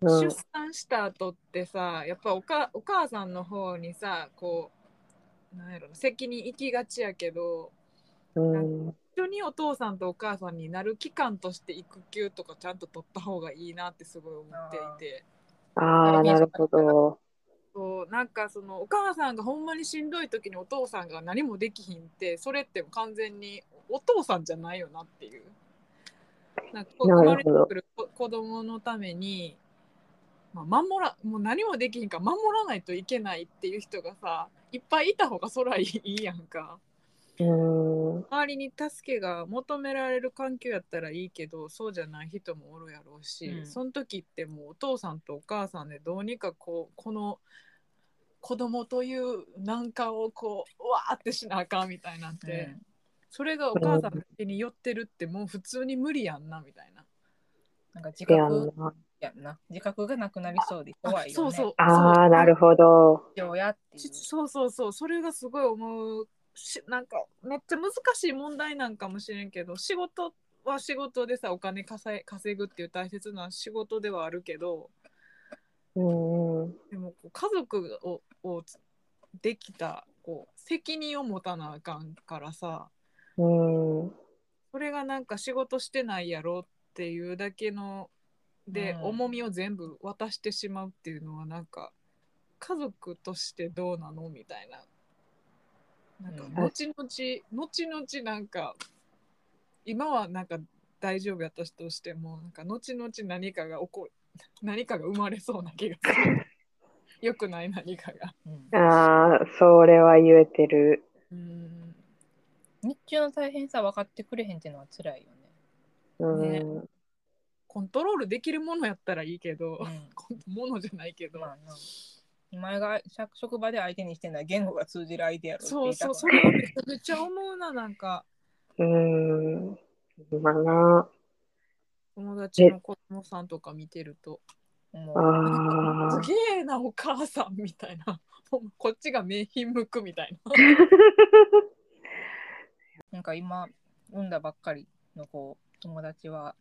S1: 出産した後ってさやっぱおかお母さんの方にさこうなんやろな責任行きがちやけど
S2: うん。
S1: 一緒にお父さんとお母さんになる期間として育休とかちゃんと取った方がいいなってすごい思っていて。
S2: ああ、なるほど。
S1: そうなんかそのお母さんがほんまにしんどい時にお父さんが何もできひんってそれって完全にお父さんじゃないよなっていうなんか生まれてくる子子供のために、まあ、守らもう何もできひんから守らないといけないっていう人がさいっぱいいた方がそらいいやんか
S2: うん。
S1: 周りに助けが求められる環境やったらいいけどそうじゃない人もおるやろうし、
S3: うん。
S1: その時ってもうお父さんとお母さんでどうにかこうこの子供という難関をこううわーってしなあかんみたいなんて、
S3: うん。
S1: それがお母さんの手に寄ってるってもう普通に無理やんなみたいな。
S3: な。んか自覚
S2: な。
S3: やんな。自覚がなくなりそうで怖いよね。
S1: そうそう
S2: ああ、なるほど。
S1: そうそうそう。それがすごい思うしなんかめっちゃ難しい問題なんかもしれんけど仕事は仕事でさお金稼い稼ぐっていう大切な仕事ではあるけど
S2: うんうん。
S1: でもこう家族ををできたこう責任を持たなあかんからさ
S2: うん。
S1: それがなんか仕事してないやろっていうだけので、
S3: うん
S1: 重みを全部渡してしまうっていうのはなんか家族としてどうなのみたいな。なんか
S3: うん
S1: 後々、後々なんか今はなんか大丈夫やったとしてもなんか後々何かが起こる何かが生まれそうな気がする。[LAUGHS] 良くない何かが。
S3: うん
S2: ああ、それは言えてる。
S1: うん
S3: 日中の大変さ分かってくれへんっていうのは辛いよね。
S2: うん。
S1: コントロールできるものやったらいいけど、
S3: うん [LAUGHS]
S1: ものじゃないけど、
S3: まあなお前が職場で相手にしてんのは言語が通じる相手やろって
S1: そうそうそれめちゃめちゃ思うななんか
S2: うん。まあな。
S1: 友達の子供さんとか見てると
S3: 思う。
S1: すげえなお母さんみたいなこっちが目ひんむくみたいな
S3: なんか今産んだばっかりの子友達は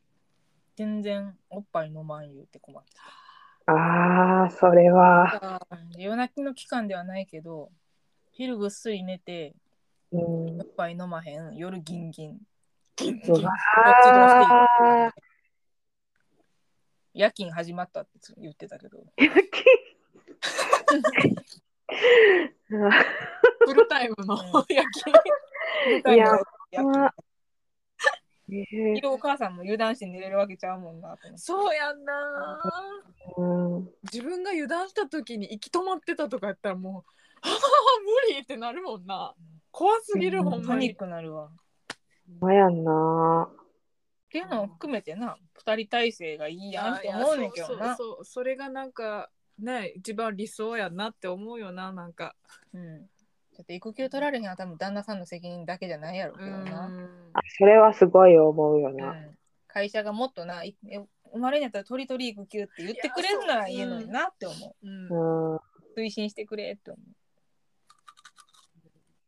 S3: 全然おっぱい飲まん言うて困って
S2: ああ、それは。
S3: 夜泣きの期間ではないけど、昼ぐっすり寝て、
S2: うん。
S3: おっぱい飲まへん、夜ギンギン。
S2: うわ
S3: 活動していく
S2: あ
S3: 夜勤始まったって言ってたけど、[LAUGHS]
S1: フルタイムの
S3: うん
S1: 夜勤。
S2: いや
S3: 夜勤
S2: えー
S3: 昼お母さんも油断して寝れるわけちゃうもんな。
S1: そうやんな
S2: うん
S1: 自分が油断した時に息止まってたとかやったらもう「あ [LAUGHS] あ無理!」ってなるもんな怖すぎる
S2: うん
S1: ほんまに
S3: パニックなるわ。
S2: まやんな。
S3: っていうのも含めてな、二人体制がいいやんって思うねんけどな。
S1: そうそうそうそれがなんかね一番理想やなって思うよななんか
S3: うん。ちょっと育休取られへんは多分旦那さんの責任だけじゃないやろう
S1: う
S3: けどな。
S1: ん
S2: あそれはすごい思うよな。
S3: うん会社がもっとな生まれんやったら取り取り育休って言ってくれるならいいのになって思
S1: うん
S2: うん、
S3: う。推進してくれって思う。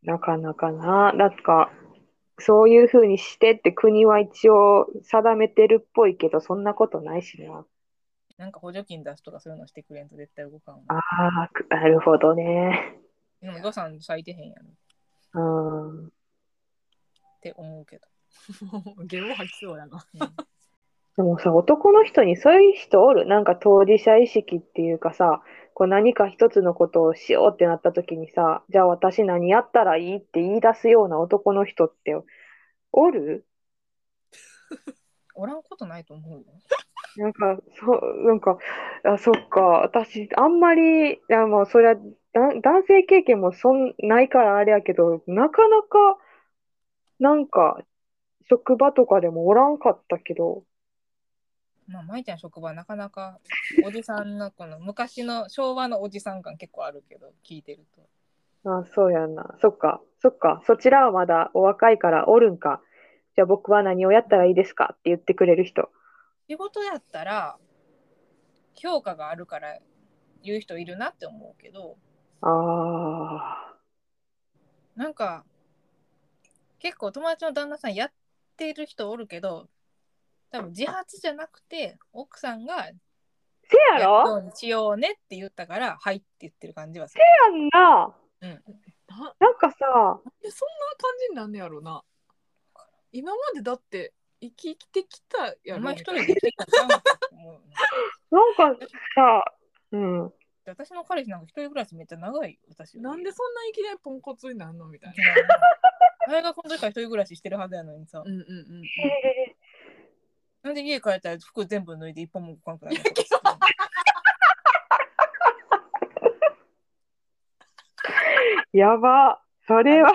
S2: なかなかな。なんか、そういうふうにしてって国は一応定めてるっぽいけど、そんなことないしな。
S3: なんか補助金出すとかそういうのしてくれんと絶対動かんわ。
S2: ああ、くなるほどね。
S3: でも予算咲いてへんやろっ
S2: うん。
S3: て思うけど。[LAUGHS]
S1: ゲロ吐きそうやな
S3: うん
S2: でもさ、男の人にそういう人おる？なんか当事者意識っていうかさ、こう何か一つのことをしようってなった時にさ、じゃあ私何やったらいいって言い出すような男の人っておる？[LAUGHS]
S3: おらんことないと思うよ。
S2: なんか、そう、なんか、あ、そっか、私、あんまり、いや、もう、それは、だ、男性経験もそん、ないからあれやけど、なかなか、なんか、職場とかでもおらんかったけど、
S3: まあ、舞ちゃん職場なかなかおじさんのこの昔の昭和のおじさん感結構あるけど聞いてると。
S2: あ、そうやんな。そっか、そっか、そちらはまだお若いからおるんか。じゃあ僕は何をやったらいいですかって言ってくれる人。
S3: 仕事やったら評価があるから言う人いるなって思うけど
S2: あ
S3: なんか結構友達の旦那さんやってる人おるけど多分自発じゃなくて奥さんが
S2: ー。せやろ？
S3: しようねって言ったからはいって言ってる感じはする。
S2: やんな。
S3: うん、
S1: な
S2: なんかさ、
S1: でそんな感じになんねやろな今までだって生き生きてきたやろ
S3: お前一人で生きてきたんちゃうのって思うよね
S2: なんかさ、うん。
S3: 私の彼氏なんか一人暮らしめっちゃ長いよ私より。
S1: ななんでそんないきなりポンコツになんのみたいな。[LAUGHS]
S3: 大学の時から一人暮らししてるはずやのにさ、
S1: うんうんうん
S2: へ [LAUGHS]
S3: なんで家帰ったら服全部脱いで一本も動かなくなるの？[LAUGHS]
S2: ーやば。それは、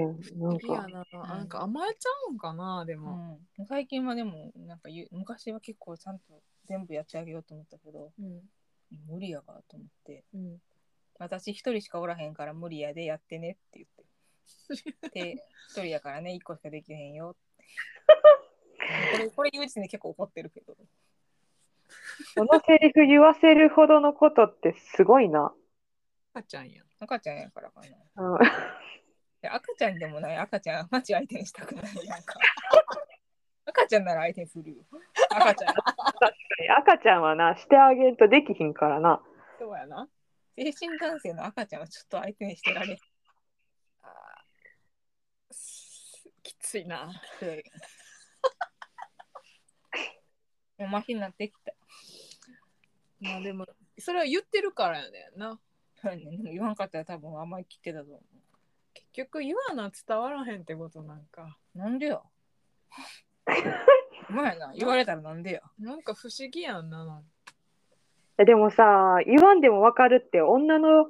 S2: な。んか、
S1: ななんか甘えちゃうんかなで
S3: う
S1: も、
S3: ん、最近はでもなんか昔は結構ちゃんと全部やってあげようと思ったけど
S1: うん
S3: 無理やわと思って。
S1: うん、
S3: 私一人しかおらへんから無理やでやってねって言って。[LAUGHS] で一人やからね一個しかできへんよ。[LAUGHS] これこれ言う時点で結構怒ってるけど。
S2: そのセリフ言わせるほどのことってすごいな。
S1: 赤ちゃんやん。
S3: 赤ちゃんやからかな。
S2: うん
S3: で赤ちゃんでもない赤ちゃんマジ相手にしたくないなんか。[LAUGHS] 赤ちゃんなら相手にするよ。赤ちゃん。
S2: 赤ちゃんはな、してあげんとできひんからな。
S1: そうやな。
S3: 精神男性の赤ちゃんはちょっと相手にしてられ
S1: あーすきついな。
S3: て [LAUGHS] もうマシになってきた。
S1: まあでもそれは言ってるからやねんな。
S3: そうねでも言わんかったら多分あんまり切ってたと思
S1: 結局言わな伝わらへんってことなんか。
S3: うなんでや？うまいな言われたらなんでや？
S1: なんか不思議やんな。なんか
S2: えでもさ、言わんでもわかるって女の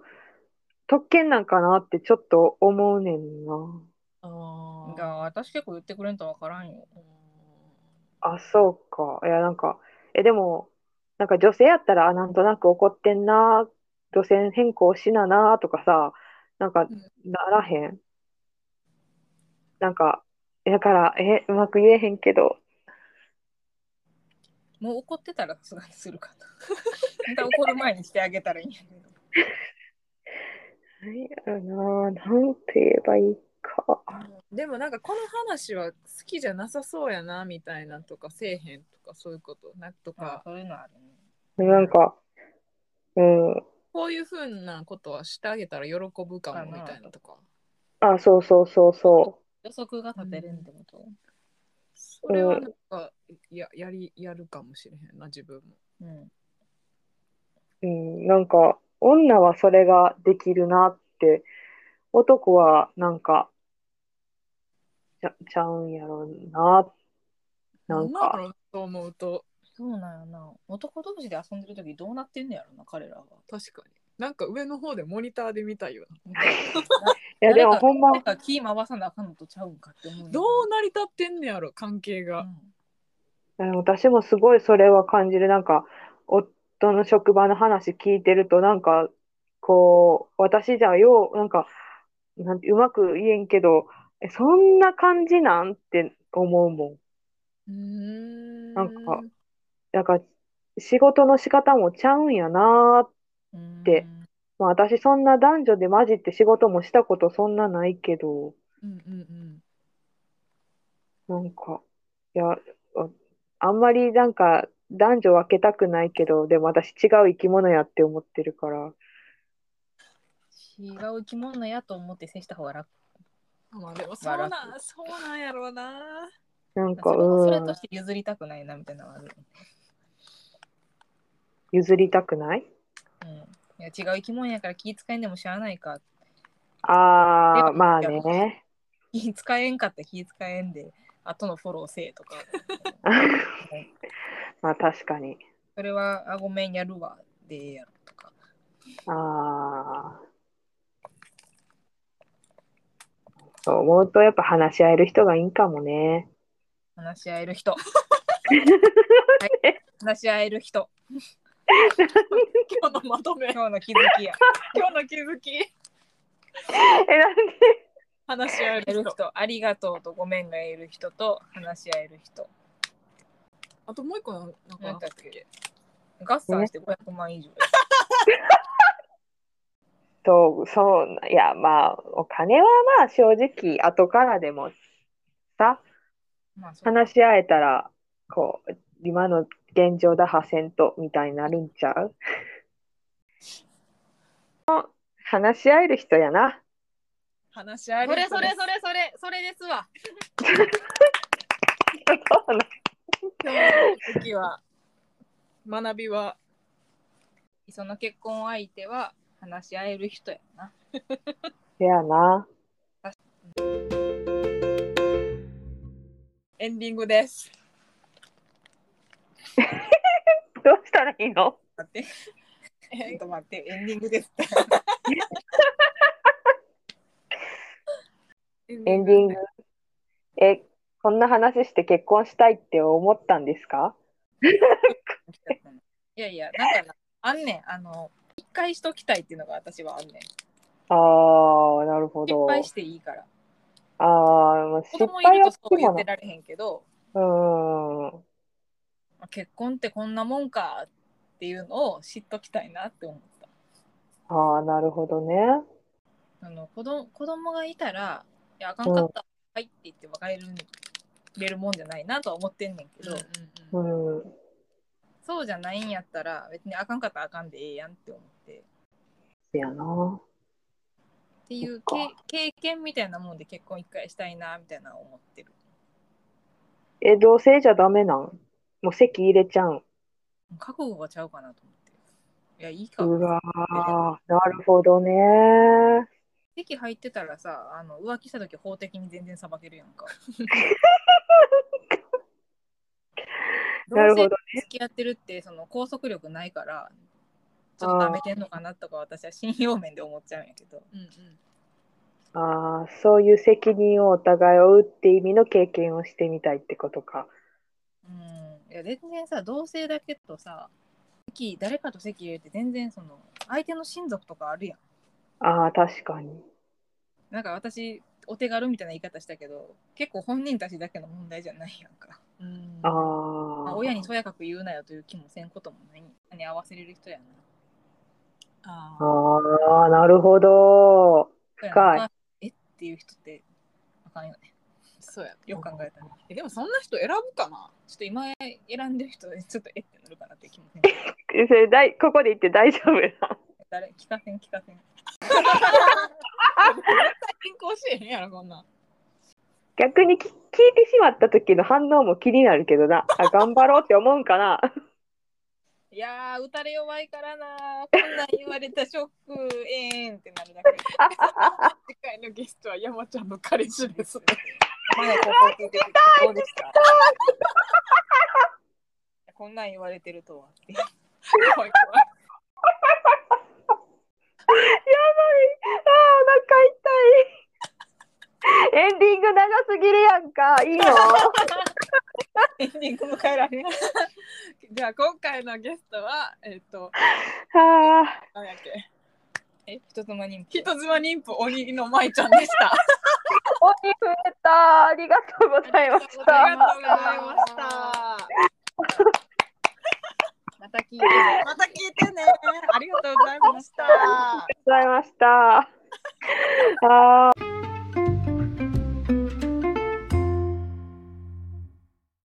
S2: 特権なんかなってちょっと思うねんな。
S1: あ
S3: いや私結構言ってくれんとわからんよ。
S2: あ、そうか。いや、なんか、え、でも、なんか女性やったら、あ、なんとなく怒ってんな、路線変更しなな、とかさ、なんか、ならへん。なんか、だから、え、うまく言えへんけど、
S3: もう怒ってたらさすがにするかな [LAUGHS] また怒る前にしてあげたらいいんやけど
S2: 何やろな、なんて言えばいいか。
S1: でもなんかこの話は好きじゃなさそうやなみたいなとかせえへんとかそういうこと？なと
S3: まあ
S1: か
S3: そういうのあるね。
S2: なんか、うん。
S1: こういうふうなことはしてあげたら喜ぶかもみたいなとか
S2: あ、そうそうそうそ
S3: 予測が立てれんってこと、
S1: それはなんかややりやるかもしれへんな自分も。
S3: うん、
S2: う。うん。なんか、女はそれができるなって、男はなんか、ちゃ、ちゃうんやろうな。なん
S1: だ
S2: か、
S1: ろうと思うと
S3: そうなんやな。男同士で遊んでる時どうなってんねやろな、彼らは。
S1: 確かになんか上の方でモニターで見たいよな。[LAUGHS]
S2: いやでもほんま、
S3: なんか気回さなあかんのとちゃうんかって思う
S1: どう成り立ってんねやろ関係が。
S3: うん
S2: 私もすごいそれは感じる。なんか、夫の職場の話聞いてると、なんか、こう、私じゃよう、なんか、なんてうまく言えんけど、え、そんな感じなん？って思うもん。
S1: うーん
S2: なんかなんか、仕事の仕方もちゃうんやな
S3: うん。
S2: でまあ私そんな男女で混じって仕事もしたことそんなないけど、
S1: うんうんうん。
S2: なんか、いや、ああんまりなんか男女分けたくないけど、でも私違う生き物やって思ってるから、
S3: 違う生き物やと思って接した方が楽。
S1: まあでもそうなんそうなんやろうな。
S2: なんか、
S3: それとして譲りたくないなみたいなのはある。
S2: 譲りたくない？
S3: うん、いや違う生き物やから気使えんでもしゃあないか。
S2: ああ、まあね。
S3: 気使えんかったら気使えんで、後のフォローせえとか。[LAUGHS]
S2: まあ確かに。
S3: それは、あ、ごめんやるわ。でええやろとか。
S2: ああ。そう思うとやっぱ話し合える人がいいんかもね。
S3: 話し合える人。[LAUGHS] はい、話し合える人。[LAUGHS]
S1: 今日のまとめ
S3: 今日の気づきや。[LAUGHS]
S1: 今日の気づき
S2: え、なんで？
S1: 話し合える人。
S3: ありがとうとごめんが言える人と話し合える人。
S1: あともう一個なんなん
S3: だっけ？合算して500万以上。[LAUGHS]
S2: そう、そう、いや、まあ、お金はまあ正直後からでもさ、
S3: まあ
S2: 話し合えたら、こう、今の現状打破せんとみたいになるんちゃう？話し合える人やな。
S1: 話し合える
S3: それそれそれそれそれですわ。
S1: 今日の時は学びは
S3: その結婚相手は話し合える人やな。
S2: せやな。
S1: エンディングです。[LAUGHS]
S2: どうしたらいいの？
S3: 待って。ちょっと待って、エンディングです。[LAUGHS]
S1: エン
S2: ディング。え、こんな話して結婚したいって思ったんですか？[LAUGHS]
S3: いやいや、なんかな、あんねん。あの、一回しときたいっていうのが私はあんねん。
S2: ああ、なるほど。
S3: 失敗していいから。
S2: ああ、もう
S3: 子
S2: 失敗は
S3: 供いるとそう。言ってられへんけど、
S2: うーん。
S3: 結婚ってこんなもんかっていうのを知っときたいなって思った。
S2: ああ、なるほどね。
S3: あの子供子供がいたら、いや、あかんかった、はいって言って別れるれるもんじゃないなとは思ってんねんけど、
S1: うんうんうん
S2: うん。
S3: そうじゃないんやったら、別にあかんかったらあかんでええやんって思って。
S2: せやな。
S3: っていう経験みたいなもんで結婚一回したいなみたいな思ってる。
S2: え、同性じゃダメなん？もう席入れちゃうん。
S3: 覚悟がちゃうかなと思って。いや、いいか。
S2: うわー、なるほどね。
S3: 席入ってたらさ、あの浮気した時法的に全然裁けるやんか。[LAUGHS]
S2: なるほど
S3: 同性付き合ってるってその拘束力ないから、ちょっと舐めてんのかなとか私は信用面で思っちゃうんやけど。
S1: うんうん
S2: ああ、そういう責任をお互い負うって意味の経験をしてみたいってことか。
S3: うん。いや、全然さ、同性だけとさ、席誰かと席入れて全然その、相手の親族とかあるやん。
S2: ああ、確かに。
S3: なんか私、お手軽みたいな言い方したけど、結構本人たちだけの問題じゃないやんか。
S1: うん
S2: あ
S3: まあ、
S2: あ、
S3: 親にとやかく言うなよという気もせんこともないに合わせれる人やな。
S1: あー
S2: ああ、なるほど。深い
S3: なえっていう人ってかんよね。
S1: そうや
S3: よく考えたら。
S1: えでもそんな人選ぶかな？
S3: ちょっと今選んでる人ちょっとえってなるかなって気もせん。[LAUGHS]
S2: それだいここで言って大丈夫な [LAUGHS]
S3: 誰？聞かせん聞かせん。
S1: 進行しへんやろこんなん
S2: 逆にき聞いてしまった時の反応も気になるけどな。あ頑張ろうって思うんかな？
S3: いやー、打たれ弱いからな。こんなん言われたショック、えーんってなるだけ。
S1: 次回のゲストは山ちゃんの彼氏です
S3: まだここ聞いててどうですかこんなん言われてるとはって。
S1: 怖い怖い
S2: やばい。あー、お腹痛い。[LAUGHS] エンディング長すぎるやんか。いいの？[LAUGHS]
S3: エンディング迎えられん。[LAUGHS]
S1: じゃあ今回のゲストはえっ、と
S2: あ
S1: 何やっけ？
S3: え、人妻に
S1: 人妻妊婦鬼の舞ちゃんでした
S2: ー、鬼増えた。ありがとうございまし
S1: あり
S2: た。
S1: がとうございました
S3: また聞いてね。
S1: また聞いてねありがとうございました
S2: ありがとうございました。あー